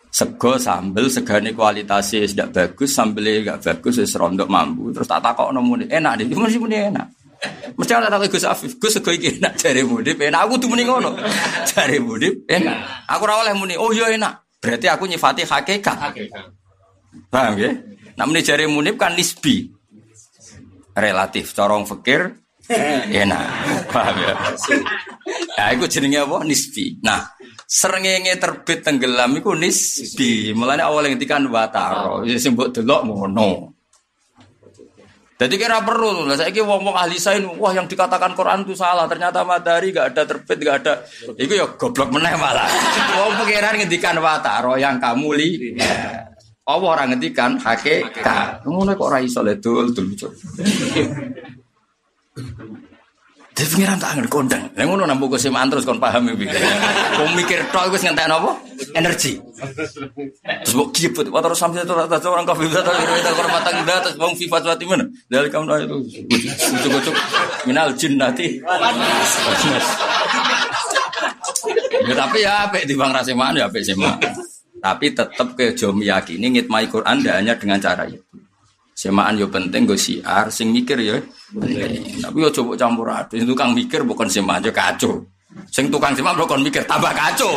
sego sambel segane kualitasnya tidak bagus sambelnya nggak bagus wis rondok mampu terus tak takok muni. Enak deh cuma sih muni enak. Mesti ada takok Gus Afif Gus sego iki enak jare mudi enak. Aku tuh muni ngono. Jare mudi enak. Aku ora oleh muni. Oh iya enak. Berarti aku nyifati hakikat. Paham ya? Nah muni jare kan nisbi. Relatif. Corong fikir enak. Paham ya? Ya itu jenenge apa? Nisbi. Nah Serengenge terbit tenggelam iku nisbi. Mulane awal ngendikan wataro, ya sing mbok delok ngono. Jadi kira perlu, lah saya wong-wong ahli sains, wah yang dikatakan Quran itu salah, ternyata matahari gak ada terbit, gak ada, itu ya goblok meneh malah. Wong pengiran ngendikan wataro yang kamu li, Allah orang ngendikan hakikat. Ngono kok ora iso le dul dul. Jadi pengiran tak ngerti kondang. Yang ngono nampu kesemaan terus kon paham iki. Kau mikir tok wis ngentek apa? Energi. Terus mbok kiput, wa terus sampai itu rata orang kafir bisa tak kita korban matang dah terus bang FIFA suatu mana? Dari kamu itu ucuk-ucuk minal jin nanti. Ya tapi ya apik di bang rasemaan ya apik sema. Tapi tetap ke jom yakini ngitmai Quran hanya dengan cara itu. Semaan yo penting gue siar, sing mikir penting. Tapi yo coba campur aduk. Tukang mikir bukan semaan aja kacau. Sing tukang semaan bukan mikir tambah kacau.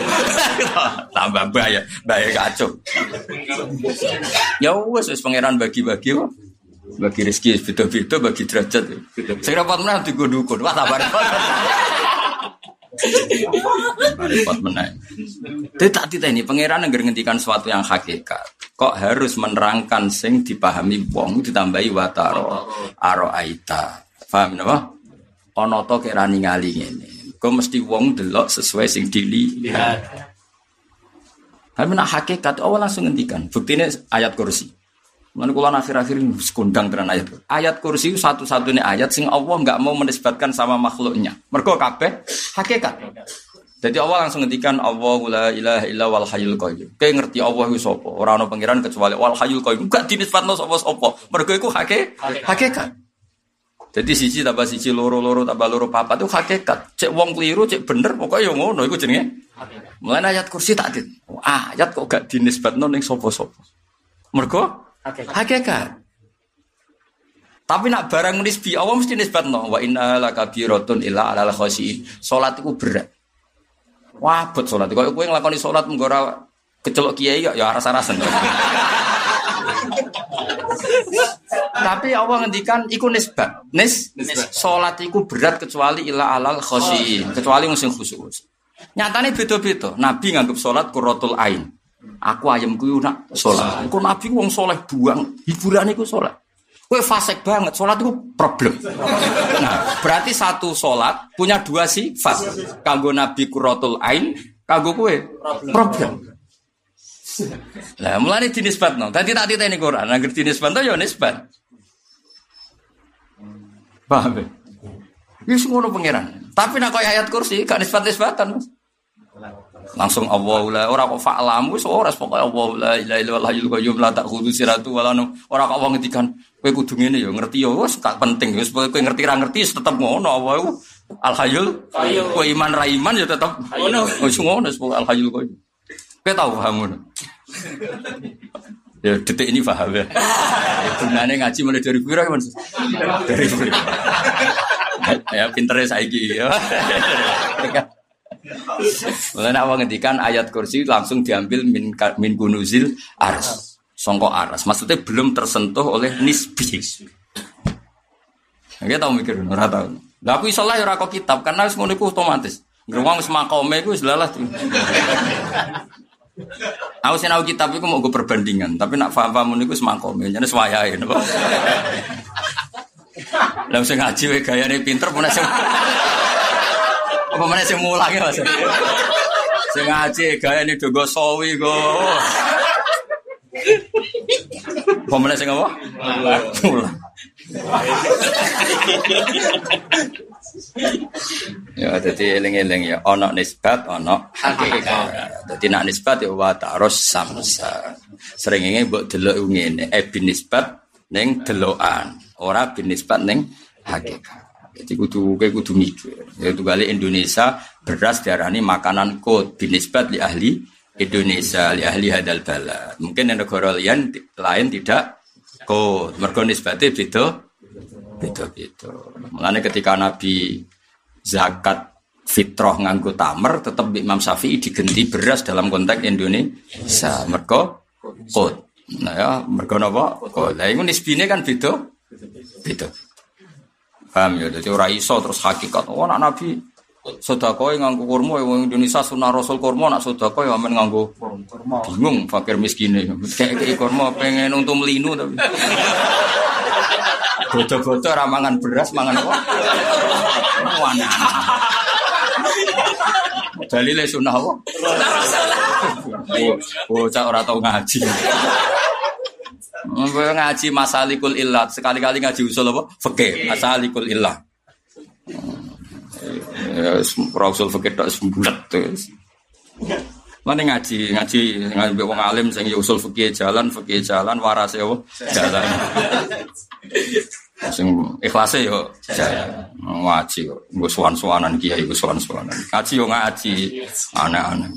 tambah bahaya, bahaya kacau. ya wes wes pangeran bagi-bagi kok. Bagi rezeki beda-beda, bagi derajat. Sing rapat menang digo dukun. Wah tambah Repot menang. Tapi tak ini pangeran yang ngendikan sesuatu yang hakikat. Kok harus menerangkan sing dipahami wong ditambahi wataro aro aita. Paham napa? Ana to kek rani ngali ngene. Kok mesti wong delok sesuai sing dilihat. Tapi nak hakikat awal langsung ngendikan. Buktinya ayat kursi. Mana kalau akhir-akhir ini sekundang dengan ayat. Ayat kursi satu-satunya ayat sing Allah nggak mau menisbatkan sama makhluknya. Mereka kape hakikat. Jadi Allah langsung ngendikan Allah la ilaha illa wal hayyul qayyum. Kayak ngerti Allah itu sapa? Ora ana pangeran kecuali wal hayyul qayyum. Enggak dinisbatno sapa sapa. Mergo iku hake, hakikat. Jadi siji tambah siji loro-loro tambah loro papat itu hakikat. Cek wong keliru, cek bener pokoknya yang ngono iku jenenge. Mulai ayat kursi tak dit. ayat kok gak dinisbatno ning sapa-sapa. Mergo hakikat. Tapi nak barang nisbi Allah mesti nisbatno wa inna lakabiratun illa alal khasiin. Salat iku berat. Wabot salat. Kok kowe nglakoni salat mengko ora kecelok kiai ya aras-arasen. Tapi Allah ngendikan iku nisbat. Nis, salat iku berat kecuali ila alal khasiin, kecuali musim khusus. Nyatane beda-beda. Nabi nganggep salat qurratul ain. Aku ayam kuwi nak salat. Iku Nabi wong soleh buang, hiburan iku salat. Kowe fasik banget, sholat itu problem. Nah, berarti satu sholat punya dua sifat. Kanggo Nabi Kuratul Ain, kanggo kue problem. Lah, mulane dinisbatno. Tadi tak ini Quran, nang dinisbatno ya nisbat. Paham ya? Semua pangeran. Tapi nak kaya ayat kursi, gak nisbat-nisbatan. Langsung Allah la ora kok fa'lamu wis ora pokoke Allah la ilaha illallah hayyul qayyum la ta'khudhu siratu wa la ora kok wong ngendikan kowe kudu ngene ya ngerti ya wis gak penting wis kowe ngerti ra ngerti tetep ngono Allah iku al hayyul kowe iman ra iman ya tetep ngono wis ngono al hayyul qayyum kowe tau paham ngono Ya detik ini paham ya. Sebenarnya ngaji mulai dari pira kan? Dari pira. ya pinternya saiki ya. Mulane awak ngendikan ayat kursi langsung diambil min min kunuzil ars. Songko aras. Maksudnya belum tersentuh oleh nisbi. Nggak tahu mikir ora tahu. Lah aku iso lah ya ora kitab karena wis ngono otomatis. Ngruwang wis makome iku wis lalah. Aku sih tahu kitab itu mau gue perbandingan, tapi nak paham paham ini gue semangkom, jadi sewayain. Lalu saya ngaji, gaya ini pinter, mana sih? Apa mana sih mulang ya mas? Saya ngaji, gaya ini dogo sawi go. Apa mana sih ngapa? Mulang. ya jadi eling-eling ya ono nisbat ono hakikat jadi nak nisbat ya wa ta'arus samsa sering ini buat delok ngene eh bin nisbat neng delokan ora bin nisbat neng hakikat jadi kudu kayak kudu mikir kali Indonesia beras diarani makanan kod bin nisbat li ahli Indonesia li ahli hadal bala mungkin yang negara lain lain tidak kod mergo nisbatnya beda beda-beda. Mulane ketika Nabi zakat fitrah nganggo tamer tetap Imam Syafi'i digenti beras dalam konteks Indonesia. Mergo kot. Nah ya, mergo napa? Kot. Lah iku nisbine kan beda. Beda. Paham ya? Jadi ora iso terus hakikat. Oh, anak Nabi sedekah nganggo kurma wong Indonesia sunah Rasul kurma nak sedekah ya men nganggo kurma. Bingung fakir miskin Kayak kurma pengen untuk melinu tapi. Bodo-bodo ramangan beras, mangan apa? Mana? Dalile sunah apa? Bocah ora tau ngaji. Ngaji masalikul illat, sekali-kali ngaji usul apa? Fikih, masalikul illat. Ya, usul fikih tok sembulat terus. Mana ngaji, ngaji ngaji wong alim sing ya usul fikih jalan, fikih jalan, waras ya jalan. Sing ikhlase yo ngaji kok. Nggo suwan-suwanan kiai nggo suwan-suwanan. Ngaji yo ngaji aneh-aneh.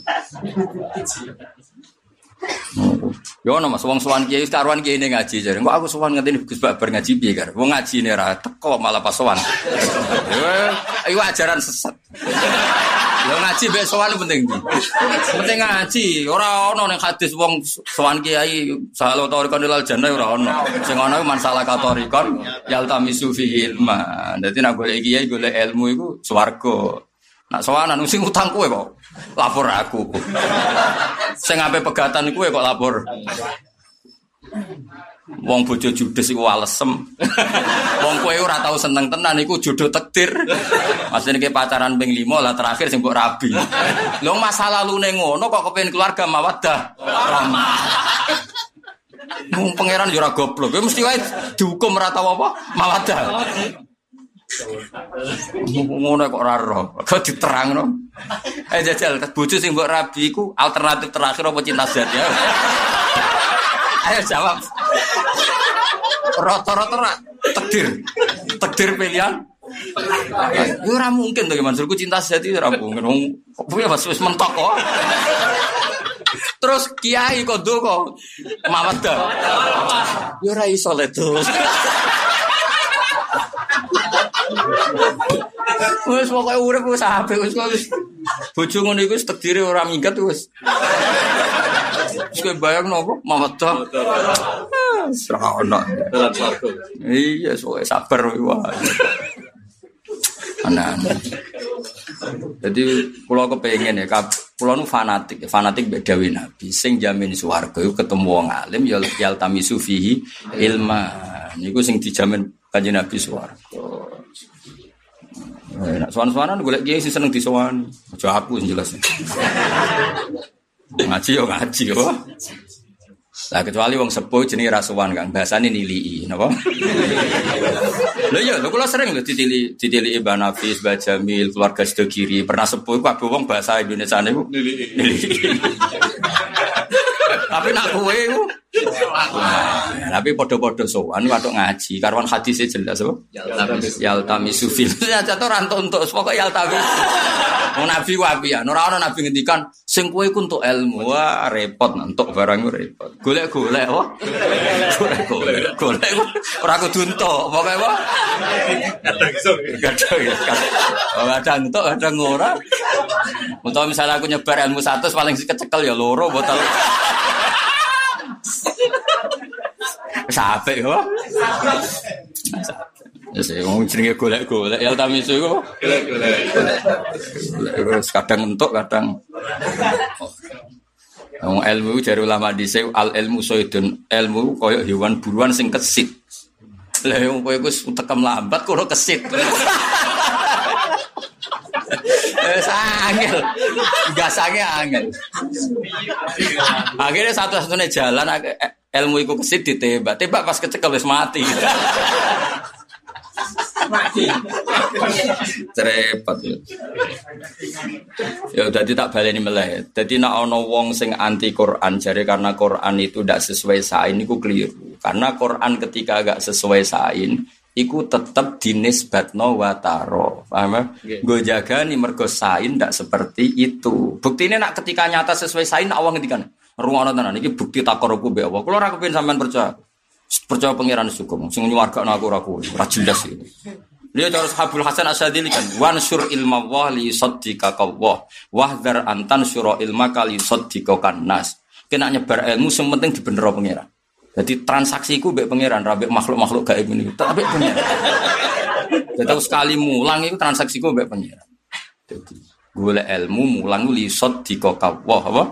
Yo ono Mas wong sowan kiai karuan kiai ini ngaji jare. Kok aku sowan ngene Gus Babar ngaji piye kar. Wong ngaji ne ra teko malah pas sowan. Ayo ajaran sesat. Yo ngaji mbek sowan penting? Penting ngaji. Ora ono ning hadis wong sowan kiai salo torikon ilal jannah ora ono. Sing ono masalah katorikon yaltamisu fi ilma. Dadi nek golek kiai golek ilmu iku swarga. Nak sowanan sing utang kowe kok lapor aku. Sing ape pegatan kowe kok lapor. Wong bojo judes iku alesem. Wong kowe ora tau seneng tenan iku jodoh takdir. Maksudnya ke pacaran ping 5 lah terakhir sing mbok rabi. Lho masa lalune ngono kok kepengin keluarga mawaddah. Rahmah. Mung pangeran yo ora goblok. Kowe mesti wae dihukum ora tau apa mawaddah. Ngono kok ora roh. Kok diterangno. Eh jajal bojo sing mbok rabi iku alternatif terakhir apa cinta sejati ya? Ayo jawab. Rata-rata takdir. Takdir pilihan. Ya ora mungkin to Mansurku cinta sejati ora mungkin. Wong mas wis mentok kok. Terus kiai kok ndonga mawedah. Yo ora iso le terus. Wes pokoke urip wis apik wis kok wis. Bojo ngono iku wis tekdire ora minggat wis. Wis kowe bayang nopo mawedah. Ora ono. Dalam swarga. Iya, soalnya sabar wah. Anak-anak. Jadi pulau kepengen ya, kap, pulau nu fanatik, fanatik beda nabi. Sing jamin suwargo ketemu wong alim, yal yal tamisu fihi ilma. Niku sing dijamin kanjeng nabi suwargo. Eh, Nak sowan-sowanan golek kiai sing seneng disowani. Aja aku sing jelas. ngaji yo ngaji yo. Lah kecuali wong sepuh jenenge rasuwan Kang, bahasane nilii, napa? Lho iya, lho kula sering lho ditili ditili Mbak Nafis, Mbak Jamil, keluarga Sedogiri, pernah sepuh kabeh wong bahasa Indonesia niku nilii. Tapi nak kowe iku Nah, tapi podo-podo sowan watuk ngaji, karuan hadisnya jelas apa? Yaltami sufil. Ya jatuh rantuk untuk pokok yaltami. Wong nabi wapi ya, ora ana nabi ngendikan sing kowe untuk ilmu. Wah, repot entuk barang repot. Golek-golek wah. Golek-golek. Golek ora kudu entuk, pokoke wah. Kadang iso. Kadang ya, kadang. Oh, entuk, kadang ora. Untuk misalnya aku nyebar ilmu satu paling kecekel ya loro botol. Sampai yo. Ya sih, ngomong jenenge golek-golek ya tamisu iku. Terus kadang entuk, kadang Wong ilmu jare ulama dhisik al ilmu soidun ilmu koyo hewan buruan sing kesit. Lah wong kowe wis lambat kono kesit. Eh angel. Gasange angel. Akhirnya satu-satunya jalan ak- ilmu iku kesit ditembak. Tembak pas kecekel wis mati. Repot ya. Ya udah tak baleni meleh. Jadi nak ono wong sing anti Quran jare karena Quran itu tidak sesuai sain iku keliru. Karena Quran ketika agak sesuai sain iku tetep dinisbatno wataro. Paham ya? Gue jaga nih mergo sain tidak seperti itu. Buktinya nak ketika nyata sesuai sain nak awang ngendikan. Ruang tenan iki bukti takoruku be Allah. Kalau ora kepen sampean percaya. Percaya pangeran hukum. Sing nyuwargakno aku ora kuwi. Ora jelas itu. Dia terus Habul Hasan Asyadili kan wansur ilma wa li saddika kawah wahdar antan syura ilma kali saddika nas kena nyebar ilmu sing penting dibener pangeran jadi transaksiku mbek pangeran rabek makhluk-makhluk gaib ini tapi pangeran jadi sekali mulang itu transaksiku mbek pangeran. Jadi golek ilmu mulang li saddika kawah apa?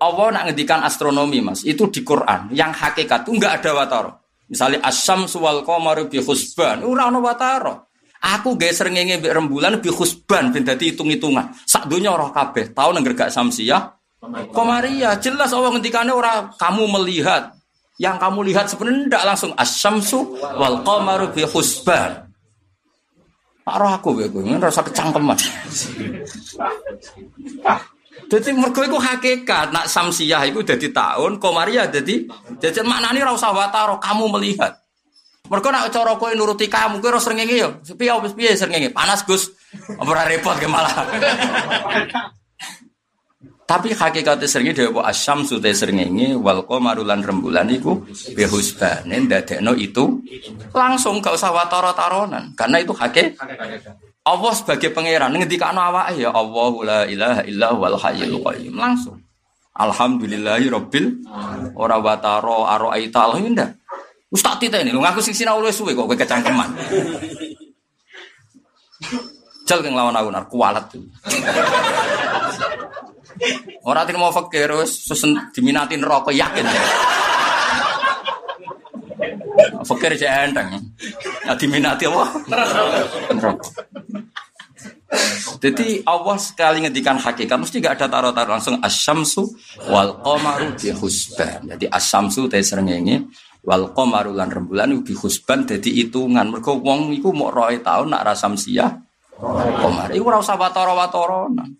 Allah nak ngendikan astronomi mas. Itu di Quran. Yang hakikat itu nggak ada wataro misalnya asam suwal qamaru bi husban ora ana wataro aku gawe srengenge mbek rembulan bi husban ben dadi hitung-hitungan. Sak donya ora kabeh. Tau nang gregak samsiah Komaria jelas Allah ngendikane ora kamu melihat yang kamu lihat sebenarnya tidak langsung asyamsu wal qamaru bi husban Pak roh aku kowe kowe rasa kecangkeman. Jadi mergo iku hakikat nak samsiah iku dadi tahun, komaria dadi jadi maknane ora usah wataro kamu melihat. Mergo nak cara kowe nuruti kamu kowe ora srengenge yo. Piye wis piye? Panas Gus. Ora repot ke malah. Tapi hakikatnya seringi dewa asyam sute seringi wal qamaru lan rembulan iku bihusbane ndadekno itu. Langsung gak usah wataro-taronan karena itu hakik Allah sebagai pangeran ngendikane awake ya Allah la ilaha illa wal hayyul langsung. Alhamdulillahi rabbil ora wataro aro aita ndak Wis tak titeni lho ngaku sing sinau suwe kok kecangkeman. Jal lawan aku nar kualat. tuh. Orang tidak mau fakir, susun diminatin rokok yakin. Fakir aja enteng. Nah, diminati? Rokok. Jadi Allah sekali ngedikan hakikat mesti gak ada taruh-taruh langsung asyamsu wal qamaru bi husban. Jadi asyamsu teh srengenge wal qamaru lan rembulan bi husban dadi hitungan. Mergo wong iku mau roe tahun nak rasamsiah qamar. Iku ora usah watara-wataranan.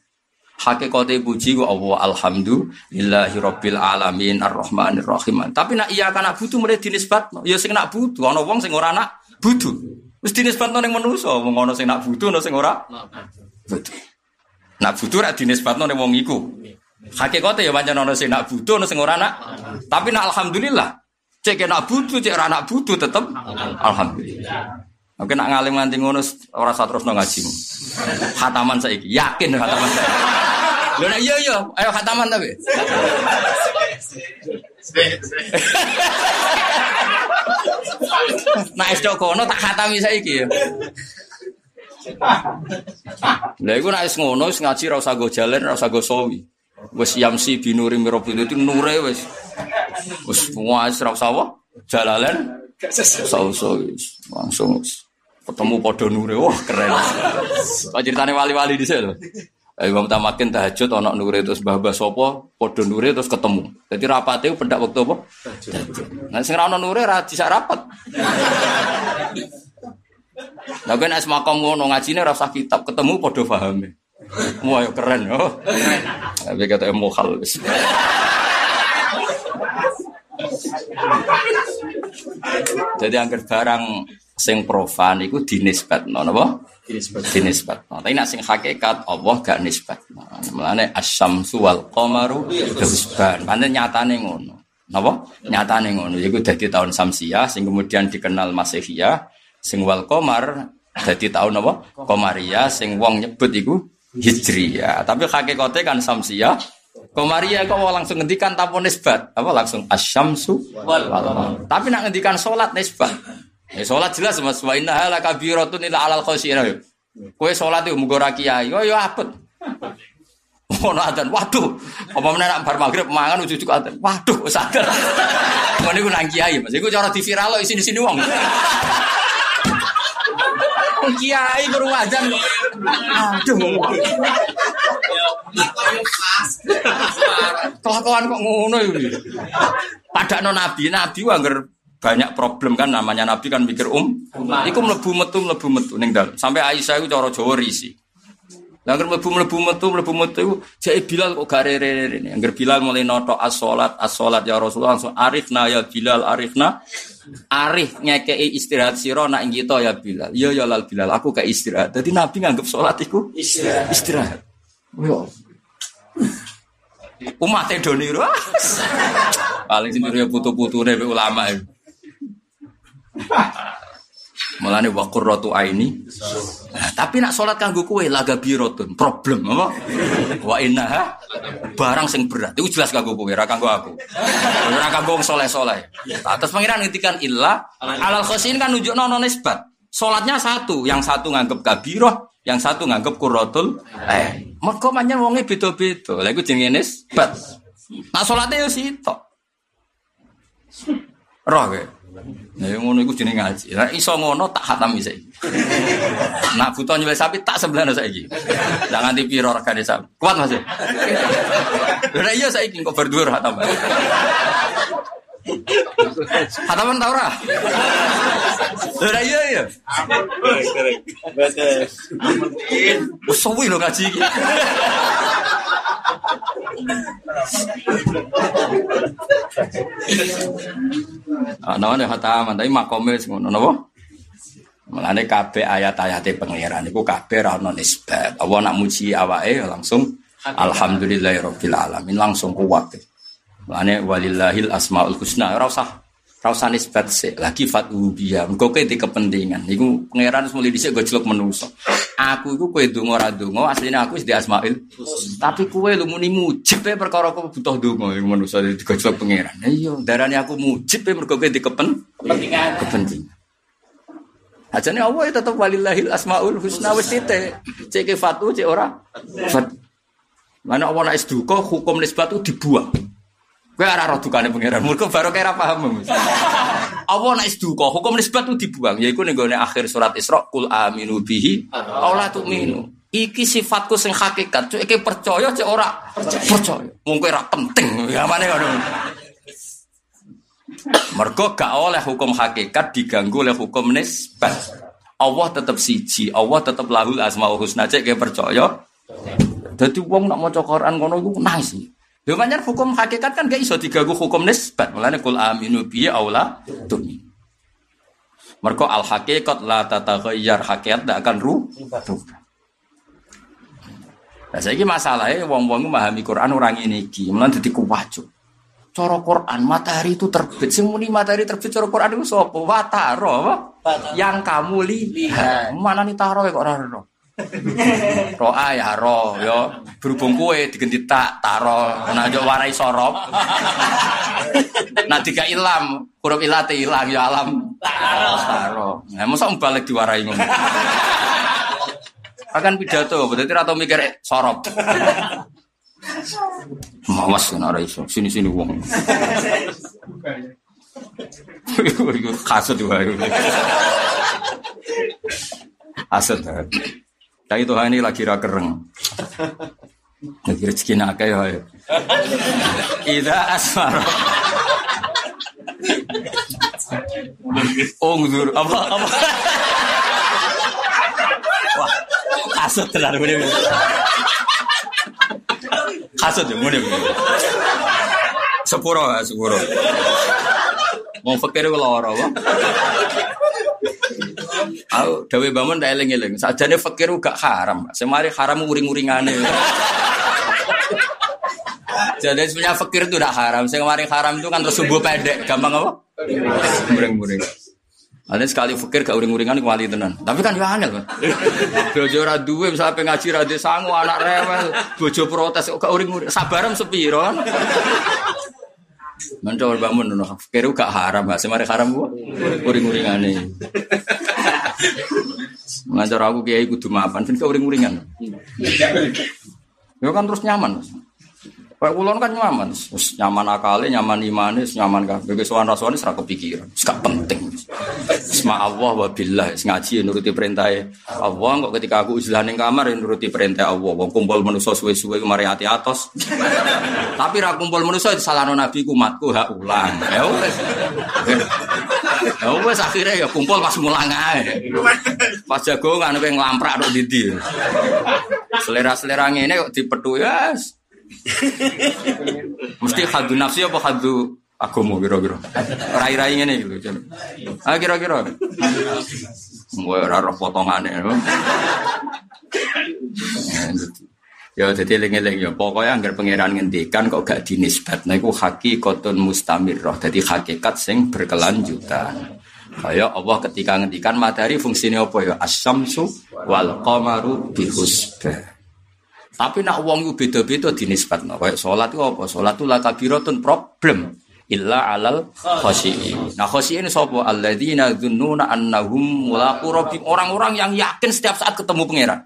Hakikate puji ku Allah alhamdulillahi rabbil alamin arrahmanir rahim. Tapi nak iya kan butuh mulai dinisbatno. Ya sing nak butuh ana wong sing ora nak butuh. Wis dinisbatno ning manusa, wong ana sing nak butuh ana sing ora butuh. Nak butuh ra dinisbatno ning wong iku. Hakikate ya pancen ana sing nak butuh ana sing ora nak. Tapi nak alhamdulillah. Cek nak butuh, cek ora nak butuh tetep alhamdulillah. Oke nak ngalim nganti ngono ora usah terus ngaji. Khataman saiki, yakin khataman saiki. Lho nek iya iya, ayo khataman tapi. Nah, es kono tak khatami saiki ya. Lah iku nek wis ngono wis ngaji ora usah go jalan, ora usah go sawi. Wis yamsi binuri mirabul itu nure wis. Wis semua wis ora usah apa? Jalalan. Sauso wis langsung ketemu podo nure wah keren. Kok ceritane wali-wali di sini Imam Tamakin tahajud ana nure terus mbah-mbah sapa padha nure terus ketemu. Dadi rapate pendak wektu apa? Tahajud. Nah sing ana nure ra bisa rapat. Lah ben es makom ngono ngajine ora usah kitab, ketemu padha pahame. Wah, keren yo. Tapi kata mokal wis. Jadi angker barang sing profan iku dinisbatno napa? Dinisbat. Dinisbatno. Tapi nek sing hakikat Allah gak nisbatno. Mulane asyamsu wal qamaru hisban. Pancen nyatane ngono. Napa? Nyatane ngono. Iku dadi tahun Samsiah sing kemudian dikenal Masehiyah sing wal qamar dadi tahun apa? Komariah sing wong nyebut iku Hijriyah. Tapi hakikate kan Samsiah Komaria kok langsung ngendikan tanpa nisbat, apa langsung asyamsu wal Tapi nak ngendikan salat nisbat. Ya salat jelas Mas wa inna hala kabiratun ila alal khosira. Kowe salat iku muga ora. Yo yo apet. Ono adzan. Waduh. Apa meneh nak bar magrib mangan ujug-ujug adzan. Waduh sadar. Ngono iku nang kiai, Mas. Iku cara di viral isi di sini wong. Kiai baru adzan. Aduh. Kelakuan kok ngono iki. Padakno nabi, nabi wanger banyak problem kan namanya Nabi kan mikir um, iku mlebu metu mlebu metu ning dalem. Sampai Aisyah iku cara Jawa risi. Lah anggere mlebu mlebu metu mlebu metu iku jek Bilal kok gare rene. Anggere Bilal mulai noto as-salat as-salat ya Rasulullah langsung arifna ya Bilal arifna. Arif ngekei istirahat sira nak kita ya Bilal. Ya ya lal Bilal aku kayak istirahat. Jadi Nabi nganggep salat iku istirahat. Istirahat. Yo. Umat Edoni Paling sendiri putu-putu ulama itu. Mulane wa qurratu aini. Nah, tapi nak salat kanggo kowe laga birotun, problem apa? Wa innaha barang sing berat. Itu jelas kanggo kowe, ora kanggo aku. Ora kanggo wong saleh-saleh. Terus pangeran ngendikan illa alal khosin kan nunjukno ono nisbat. Salatnya satu, yang satu nganggep kabiroh, yang satu nganggep qurratul eh. Mergo manyen wonge beda-beda. Lah iku jenenge nisbat. Nah salate yo sitok. Roh kowe. Nah, ngono iku jenenge ngaji. Nah, iso ngono tak hatam iki. Nak butuh nyembelih sapi tak sebelah saiki. Lah nganti piro regane sapi. Kuat Mas. Lah iya saiki kok berdua hatam. Hataman tau ora? Lah iya iya. Wes suwi lho ngaji iki. Ana ah, ana hataman tapi makome ngono napa? Mulane kabeh ayat-ayate pangeran iku kabeh ra ono nisbat. Allah nak muji awake langsung alhamdulillahirabbil alamin langsung kuat. Mulane walillahil asmaul husna ora usah ora usah nisbat sik lagi fatu biya. Engko di kepentingan. Iku pangeran wis mulai dhisik gojlok menungso. Aku iku kowe donga ora donga asline aku wis di asmaul Tapi kowe lu muni mujib e perkara aku butuh donga iku menungso digojlok pangeran. Iya, darane aku mujib e mergo kowe di kepentingan. Kepentingan. Ajane Allah ya tetap walillahil asmaul husna wis titik. Cek fatu cek ora. Mana Allah nak duka hukum nisbat itu dibuang. Kowe ora roh dukane pangeran. Mergo baru kira paham. Allah nek duka, hukum nisbat itu dibuang. Yaiku ning gone akhir surat Isra, kul aminu bihi aw la tu'minu. Iki sifatku sing hakikat. Cuk iki percaya cek ora percaya. Wong kowe ora penting. Ya mane ngono. Mergo gak oleh hukum hakikat diganggu oleh hukum nisbat. Allah tetap siji, Allah tetap lahul asmaul husna cek percaya. Dadi wong nak maca Quran ngono iku nice. Manjar hukum hakikat kan gak iso diganggu hukum nisbat. Mulane kul aminu bi aula tumi. Mergo al hakikat la tataghayyar hakikat tidak akan rubah. Nah, saya masalahnya wong-wong memahami Quran orang ini iki, mulai jadi kuwajo. Coro Quran matahari itu terbit. Sing muni matahari terbit coro Quran itu sapa? Wataro apa? Yang kamu lihat. Mana nih taro kok ora ro? Roa ya ro yo. Berhubung kue diganti tak taro. Yo warai sorop. nah tiga ilam, huruf ilate ilang ya alam. Taro. Nah, masa balik diwarai ngono. Akan pidato, berarti atau mikir sorop. Mawas kan ora iso. Sini-sini wong. Iku kasut wae. Asut. Tapi Tuhan ini lagi ra kereng. Lagi rezeki nak ya. Ida asmar. Ongdur apa apa. Wah, kasut tenan bener. Kasut ya, mulai Sepuro, ya, sepuro. Mau kalau orang apa? Aku dawe bangun tak eling eling. Sajane fakir gak haram. Semari haram uring-uringane. Jadi sebenarnya fakir itu udah haram. Saya kemarin haram itu kan terus subuh pendek, gampang apa? Muring-muring. Ada sekali fakir gak uring-uringan kuali tenan. Tapi kan ya angel kan. Bojo misalnya pengaji ra sangu anak rewel, bojo protes kok gak uring-uring. Sabarem sepiro kan. Mencol bangun no fakir gak haram, gak semare haram gua. Uring-uringane. Ngajar aku kiai kudu mapan, ben gak uring-uringan. Ya kan terus nyaman. Kayak kulon kan nyaman, nyaman akali, nyaman imanis, nyaman kabeh. Wis sowan rasane ora kepikiran, penting. Isma Allah wa billah, ngaji ya nuruti perintah Allah. Kok ketika aku izlah ning kamar ya nuruti perintah Allah. Wong kumpul manusa suwe-suwe mari ati atos. Tapi ra kumpul manusa disalahno nabi ku matku hak ulang. Ya wis. Ya wis akhirnya ya kumpul pas mulang ae. Pas jagongan kowe nglamprak tok ndi Selera-selera ngene kok dipethu ya. Mesti hadu nafsi apa hadu agama kira-kira. Rai-rai ngene gitu. Ah kira-kira. Gue ora roh potongane. Ya jadi eling-eling ya pokoknya anggar pangeran ngendikan kok gak dinisbat nah iku hakikatun mustamirrah. Jadi hakikat sing berkelanjutan. Kaya Allah ketika ngendikan matahari fungsinya apa ya? Asyamsu wal qamaru bihusbah. Tapi nak wong itu beda-beda dinisbatno. Kayak sholat itu apa? Sholat itu lakabiratun problem illa alal khosiin. Nah khosiin sapa? Alladzina dzunnuna annahum mulaqu rabbihim. Orang-orang yang yakin setiap saat ketemu pangeran.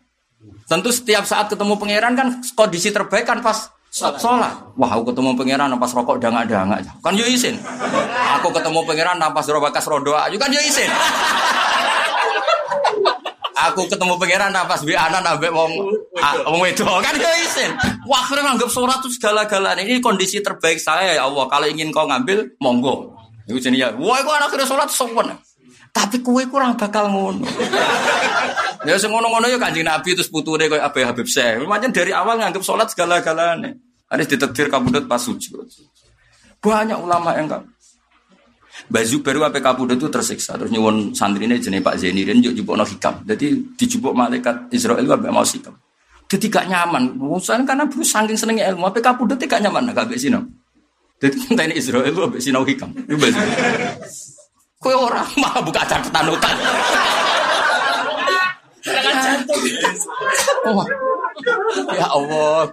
Tentu setiap saat ketemu pangeran kan kondisi terbaik kan pas sholat. Wah, aku ketemu pangeran pas rokok dangak-dangak. Kan yo isin. Aku ketemu pangeran pas robakas rodoa. Kan yo isin aku ketemu pangeran pas bi anak nambah wong wong itu kan ya isin. Wah, akhirnya nganggap surat itu segala-galanya ini kondisi terbaik saya ya Allah. Kalau ingin kau ngambil, monggo. Itu jenis ya. Wah, aku anak akhirnya sholat sopan. Tapi kue kurang bakal ngono. ya sing ngono-ngono ya Kanjeng Nabi terus puture koyo Abu Habib Syekh. Macam dari awal nganggap sholat segala-galanya. Harus ditetir kabudut pas sujud. Banyak ulama yang enggak Baju baru apa kabudut itu tersiksa terus nyuwun santri ini jenis Pak Zainirin yuk jupuk no hikam. Jadi dijupuk malaikat Israel apa mau hikam. Jadi gak nyaman. Musan karena bro saking senengnya ilmu apa kabudut gak nyaman gak besi no. Jadi ini Israel itu apa sinau hikam. Kue orang mah buka catatan hutan. Oh, ya Allah.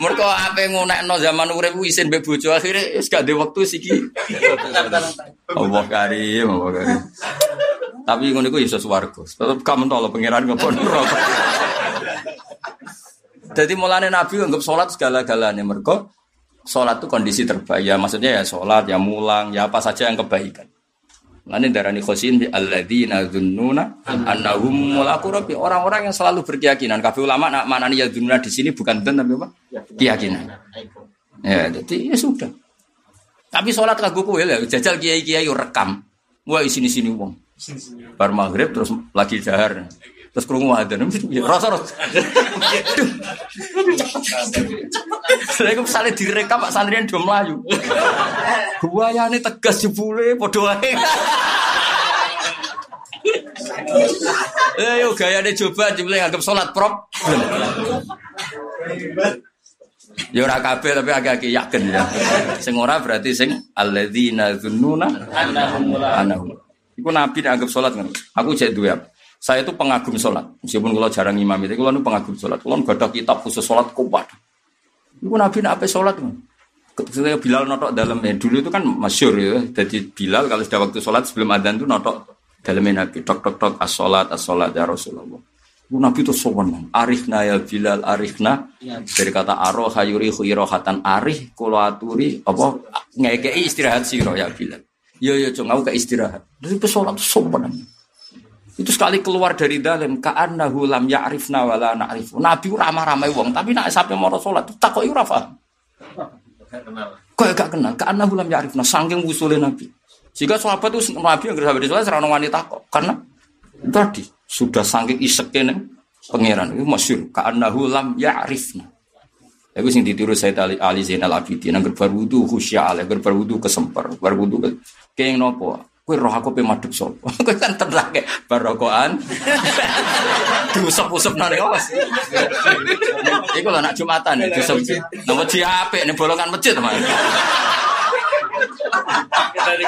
Mereka apa yang no zaman urip isin be bojo akhirnya wis gak waktu siki. Allah karim, Allah karim. Tapi ngono iku iso swarga. Tetep kamu tolo pangeran ngepon neraka. Jadi mulane Nabi anggap sholat segala-galanya mereka sholat itu kondisi terbaik ya maksudnya ya sholat ya mulang ya apa saja yang kebaikan. Nanti darani khosin bi alladzina dzunnuna annahum mulaqu rabbi orang-orang yang selalu berkeyakinan. Kabeh ulama nak manani ya dzunnuna di sini bukan dan tapi apa? Keyakinan. Ya, jadi ya sudah. Tapi sholat kagak kowe ya jajal kiai-kiai rekam. Wah sini-sini wong. Bar maghrib terus lagi dahar. Terus krungu adzan. Rasa rasa. Saya kok misalnya direkam Pak Santrian do mlayu. ini tegas jebule padha wae. Eh yo gayane coba jebule anggap salat prop. Ya ora kabeh tapi agak-agak yakin ya. Sing ora berarti sing alladzina dzunnuna annahum. Iku nabi nek anggap salat ngono. Aku cek duwe. Saya itu pengagum salat. Meskipun kalau jarang imam itu, kalau pengagum salat. Kalau gak ada kitab khusus salat kuat. Iku nabi ape salat ngono. Ketika Bilal notok dalam eh, dulu itu kan masyur ya. Jadi Bilal kalau sudah waktu sholat sebelum adzan itu notok dalamnya Nabi. Tok tok tok as sholat as sholat ya Rasulullah. Itu Nabi itu sowan. Arihna ya Bilal arihna. Dari kata aroh hayuri khuirohatan arih kulo aturi apa ngekei istirahat siro ya Bilal. Yo yo cung aku ke istirahat. Dari sholat itu sowan. Itu sekali keluar dari dalam ka'annahu lam ya'rifna wala na'rifu. Nabi ramah-ramai wong, tapi nak sampai mau sholat takoki ora paham. Kok gak kenal? Karena bulan yarifna saking usulnya Nabi. Jika sahabat itu Nabi yang sahabat itu serana wanita kok. Karena tadi sudah saking iseknya pangeran itu masyur. Karena hulam yarifna. Aku sing ditiru saya Ali, Ali Zainal Abidin nang berwudu khusya ale berwudu kesemper berwudu ke keng nopo Kue roh aku pe madhep? Kowe kan tenang ke barokoan. Diusap-usap nang awas. Iku lho nak Jumatan ya diusap. Nama apik ning bolongan masjid, Mas. Kita di.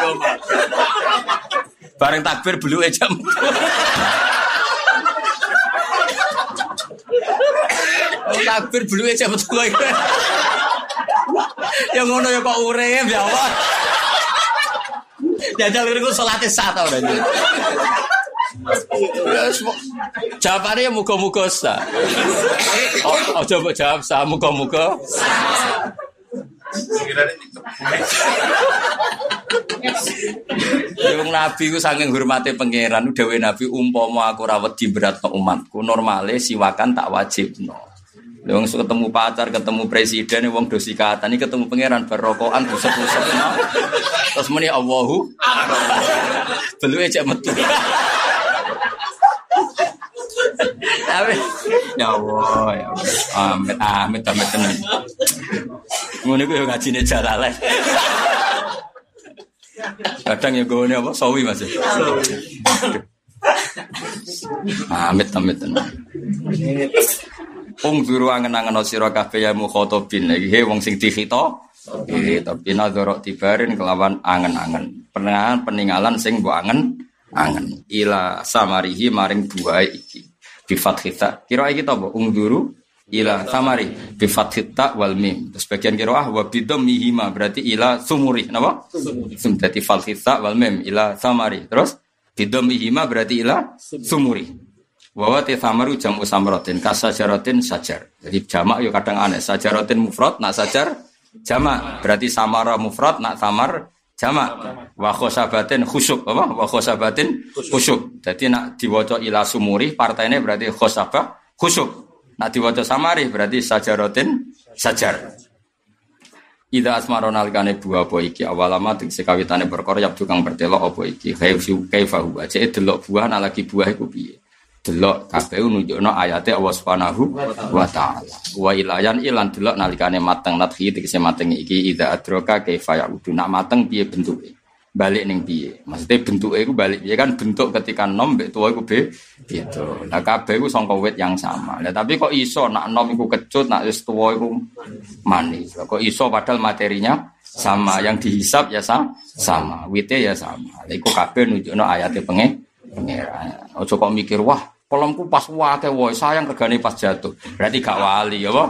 Bareng takbir belu jam. takbir belu jam betul Ya ngono ya kok urip ya Allah. Jajal itu sholatnya sah tau dah. Jawabannya ya muka-muka sah. Oh, oh coba jawab sah muka-muka. Yung Nabi ku saking hormati pangeran, dewe Nabi umpama aku rawat di berat umatku, normale siwakan tak wajib. Wong ketemu pacar, ketemu presiden, wong dosi kata ini ketemu pangeran berrokokan busuk-busuk. Terus muni Allahu. Belum aja metu. Tapi ya Allah, ya Allah. Amit, amit, amit tenan. Ngono iku yo ngajine jalale. Kadang ya gue apa? Sawi mas. Amit, amit tenan. Ung duru angen-angen sira kabeh ya mukhatabin iki he wong sing dikhita. Iki tapi nadzara tibarin kelawan angen-angen. Penangan peninggalan sing mbok angen angen. Ila samarihi maring buahe iki. Bi fathita. Kira iki to mbok ung duru ila samari bi fathita wal mim. Terus bagian kira ah wa bidhammihima berarti ila sumuri napa? Sum dadi fathita wal mim ila samari. Terus bidhammihima berarti ila sumuri. Wawa te samaru jamu samrotin kasajaratin sajar. Jadi jamak yo kadang aneh. Sajarotin mufrad nak sajar jamak. Berarti samara mufrad nak samar jamak. Wa khosabatin khusyuk apa? Wa khosabatin khusyuk. Jadi nak diwaca ila sumuri partainya berarti khosabah khusyuk. Nak diwaca samari berarti sajarotin sajar. Ida asmaro nalikane buah apa iki awalama tegese kawitane perkara yap tukang bertelok apa iki kaifu kaifahu aja delok buah nak lagi buah iku piye delok kabeh nunjukno ayate Allah Subhanahu wa taala. Wa ilayan ilan delok nalikane mateng nadhi tegese mateng iki ida adroka kaifa yaudu. Nak mateng piye bentuke? Balik ning piye? Maksudnya bentuke iku balik piye kan bentuk ketika nom mbek tuwa iku be gitu. Lah kabeh iku sangka wit yang sama. Lah tapi kok iso nak nom iku kecut nak wis tuwa iku manis. Kok iso padahal materinya sama yang dihisap ya sama, sama. wite ya sama. Lah iku kabeh nunjukno ayate pengen pengeran. Ojo kok mikir wah Kolomku pas wake woi sayang regane pas jatuh. Berarti gak wali ya, Pak.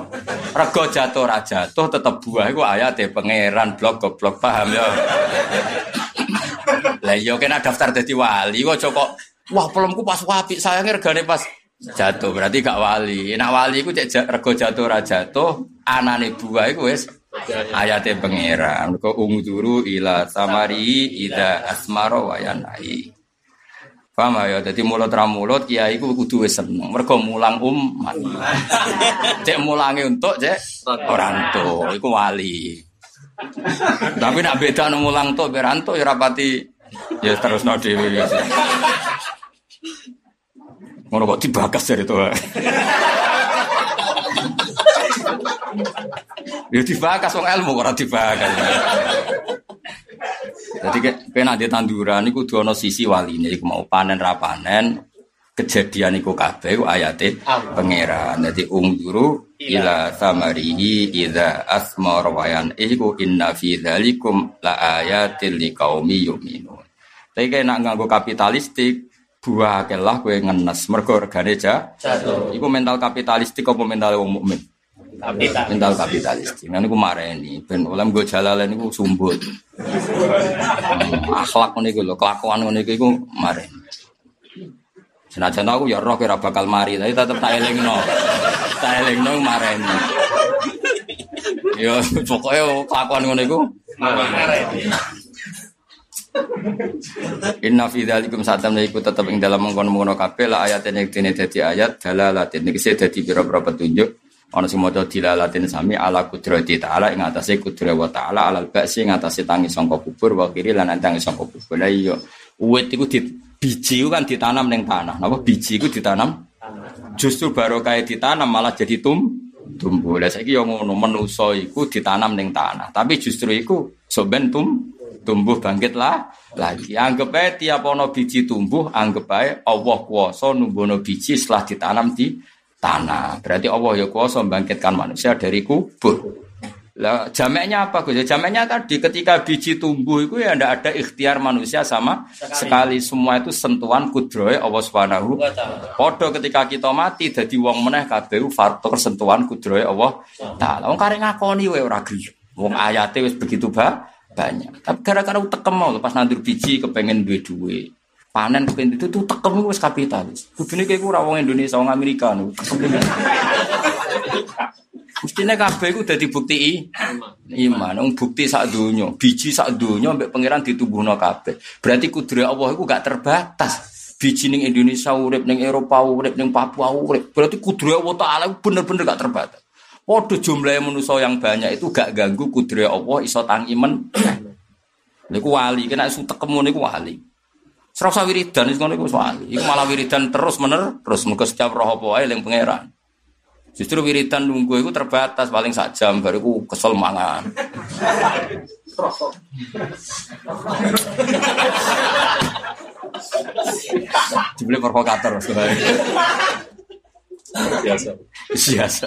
Rego jatuh ra jatuh tetep buah iku ayate pangeran blok goblok paham ya. Lah iya kena daftar dadi wali kok kok wah kolomku pas wapi sayang regane pas jatuh berarti gak wali. Nek wali iku cek rego jatuh ra jatuh anane buah iku wis ayate pangeran. Kok ungduru ila samari ida asmaro wayanai. Paham ya? Jadi mulut ramulut kiai ku kudu wis seneng. Mergo mulang umat. cek mulangi untuk cek orang tuh, iku wali. Tapi nak beda nang mulang tuh beranto ya rapati ya terus no dhewe. Ngono kok dibakas dari itu. Ya dibakas wong ilmu ora dibakas. Jadi pena di tanduran kudu ono sisi wali ini, mau panen rapanen, kejadian iku kabeh iku ayate pangeran. Dadi ungduru ila samarihi idza asmar wa yan iku inna fi dzalikum la ayatil liqaumi yu'minun. Tapi kayak nak nganggo kapitalistik buah kelah kowe ngenes mergo regane ja Jatuh. Iku mental kapitalistik apa mental wong mukmin? Kapital. Mental kapitalistik. Nah niku mareni ben oleh nggo jalalan niku sumbut. Hmm, akhlak ngene iku lho, kelakuan ngene iku iku mareni. Senajan aku ya roh kira bakal mari, tapi tetep tak elingno. Tak elingno mareni. Ya pokoknya kelakuan ngono iku Inna fi dzalikum satam iku tetep ing dalam mengkono-mengkono kabeh la ayat dene dadi ayat dalalatin niki dadi pira-pira petunjuk ana sing maca dilalatin sami ala kudrati taala ing atase kudrat wa taala alal ba'si ing atase tangi sangka kubur wa kiri lan tangi sangka kubur. La iya uwit iku di biji kan ditanam ning tanah. Napa biji iku ditanam? Justru baru kayak ditanam malah jadi tum tumbuh. Lah saiki yo ngono menusa iku ditanam ning tanah. Tapi justru iku soben tum tumbuh bangkit lah lagi. Anggap ae tiap ono biji tumbuh anggap ae Allah kuasa numbono biji setelah ditanam di tanah berarti Allah ya kuasa membangkitkan manusia dari kubur lah jamaknya apa Gus? Jamaknya tadi ketika biji tumbuh itu ya ndak ada ikhtiar manusia sama sekali, semua itu sentuhan kudroy Allah Subhanahu Wa ta'ala. Podo ketika kita mati dadi wong meneh kabeh faktor sentuhan kudrohe Allah taala. Wong karek ngakoni wae ora griya. Wong ayate wis begitu ba banyak. Tapi gara-gara utekem mau pas nandur biji kepengen duwe duwe. Panen kepengen itu tuh tekem wis kapitalis. Kudune kayak ora wong Indonesia wong Amerika nu. Mestinya kabeh iku dadi bukti i. iman. Wong bukti sak donya, biji sak donya mbek pangeran ditubuhno kabeh. Berarti kudrat Allah iku gak terbatas. Biji ning Indonesia urip ning Eropa urip ning Papua urip. Berarti kudrat Allah taala bener-bener gak terbatas. Padha jumlahnya manusia yang banyak itu gak ganggu kudrat Allah iso tangi men. Niku wali, kena isu tekemu niku wali. Serasa wiridan iku niku wali. Iku malah wiridan terus mener, terus muga setiap roh apa wae eling pangeran. Justru wiridan nunggu itu terbatas paling sak jam baru ku kesel mangan. Dibeli provokator sebenarnya. biasa. Biasa.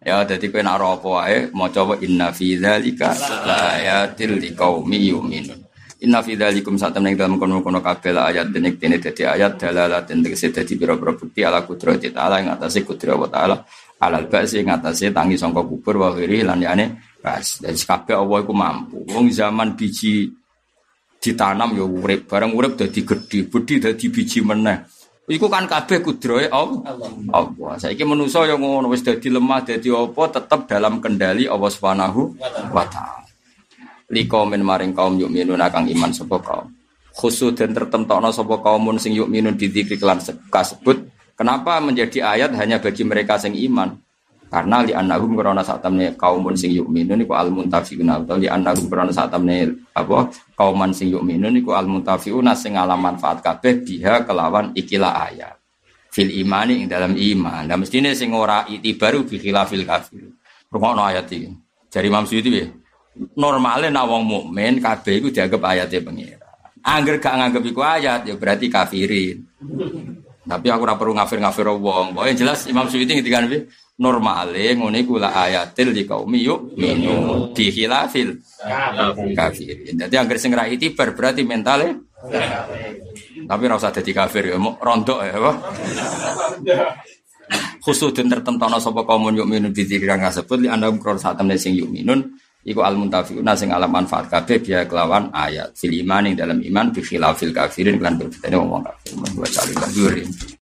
Ya jadi kowe nak apa maca wa inna fi dzalika laayatil liqaumi yu'minun. Inna fi dzalikum satam ning dalam kono-kono kabeh ayat denek dene dadi ayat dalalatin tegese dadi pira-pira bukti ala kudrati taala ing atase kudrat wa taala alal ba'si ing atase tangi sangka kubur wa ghiri lan yane ras. Dadi kabeh Allah iku mampu. Wong zaman biji ditanam ya urip, bareng urip dadi gedhe, gedhe dadi biji meneh. Iku kan kabeh kudrohe Allah. Allah. Saiki manusa yang ngono wis dadi lemah dadi apa tetep dalam kendali Allah Subhanahu wa taala. Liko min maring kaum yuk minun akang iman sapa kaum. Khusus dan tertentokno sapa kaumun sing yuk minun didikri kelan se- kasebut. Kenapa menjadi ayat hanya bagi mereka sing iman? Karena li annahum karena saat temne kaumun sing yuk minun iku al muntafiqun atau li annahum karena saat temne apa kauman sing yuk minun iku al muntafiqun sing ngalam manfaat kabeh biha kelawan ikilah ayat fil imani ing dalam iman. Nah mestine sing ora itibaru bi khilafil kafir. Rungokno ayat iki. Jari Imam Suyuti piye? Normale nek wong mukmin kabeh iku dianggap ayate pengira. Angger gak nganggep iku ayat ya berarti kafirin. Tapi aku ora perlu ngafir-ngafir wong. Pokoke jelas Imam Suyuti ngendikan piye? Normale ngene iku la ayatil di kaum yuk minu di khilafil kafirin. Jadi angger sing ra itibar berarti mentale tapi rasa jadi kafir ya, mau rontok ya? Khusus dan tertentu sapa kaum yuk minun ditikiran kasebut li anda saat temen sing yuk minun iku al muntafiquna sing alam manfaat kabeh biya kelawan ayat. Fil iman ing dalam iman bi khilafil kafirin kan berbeda wong kafir. Membuat cari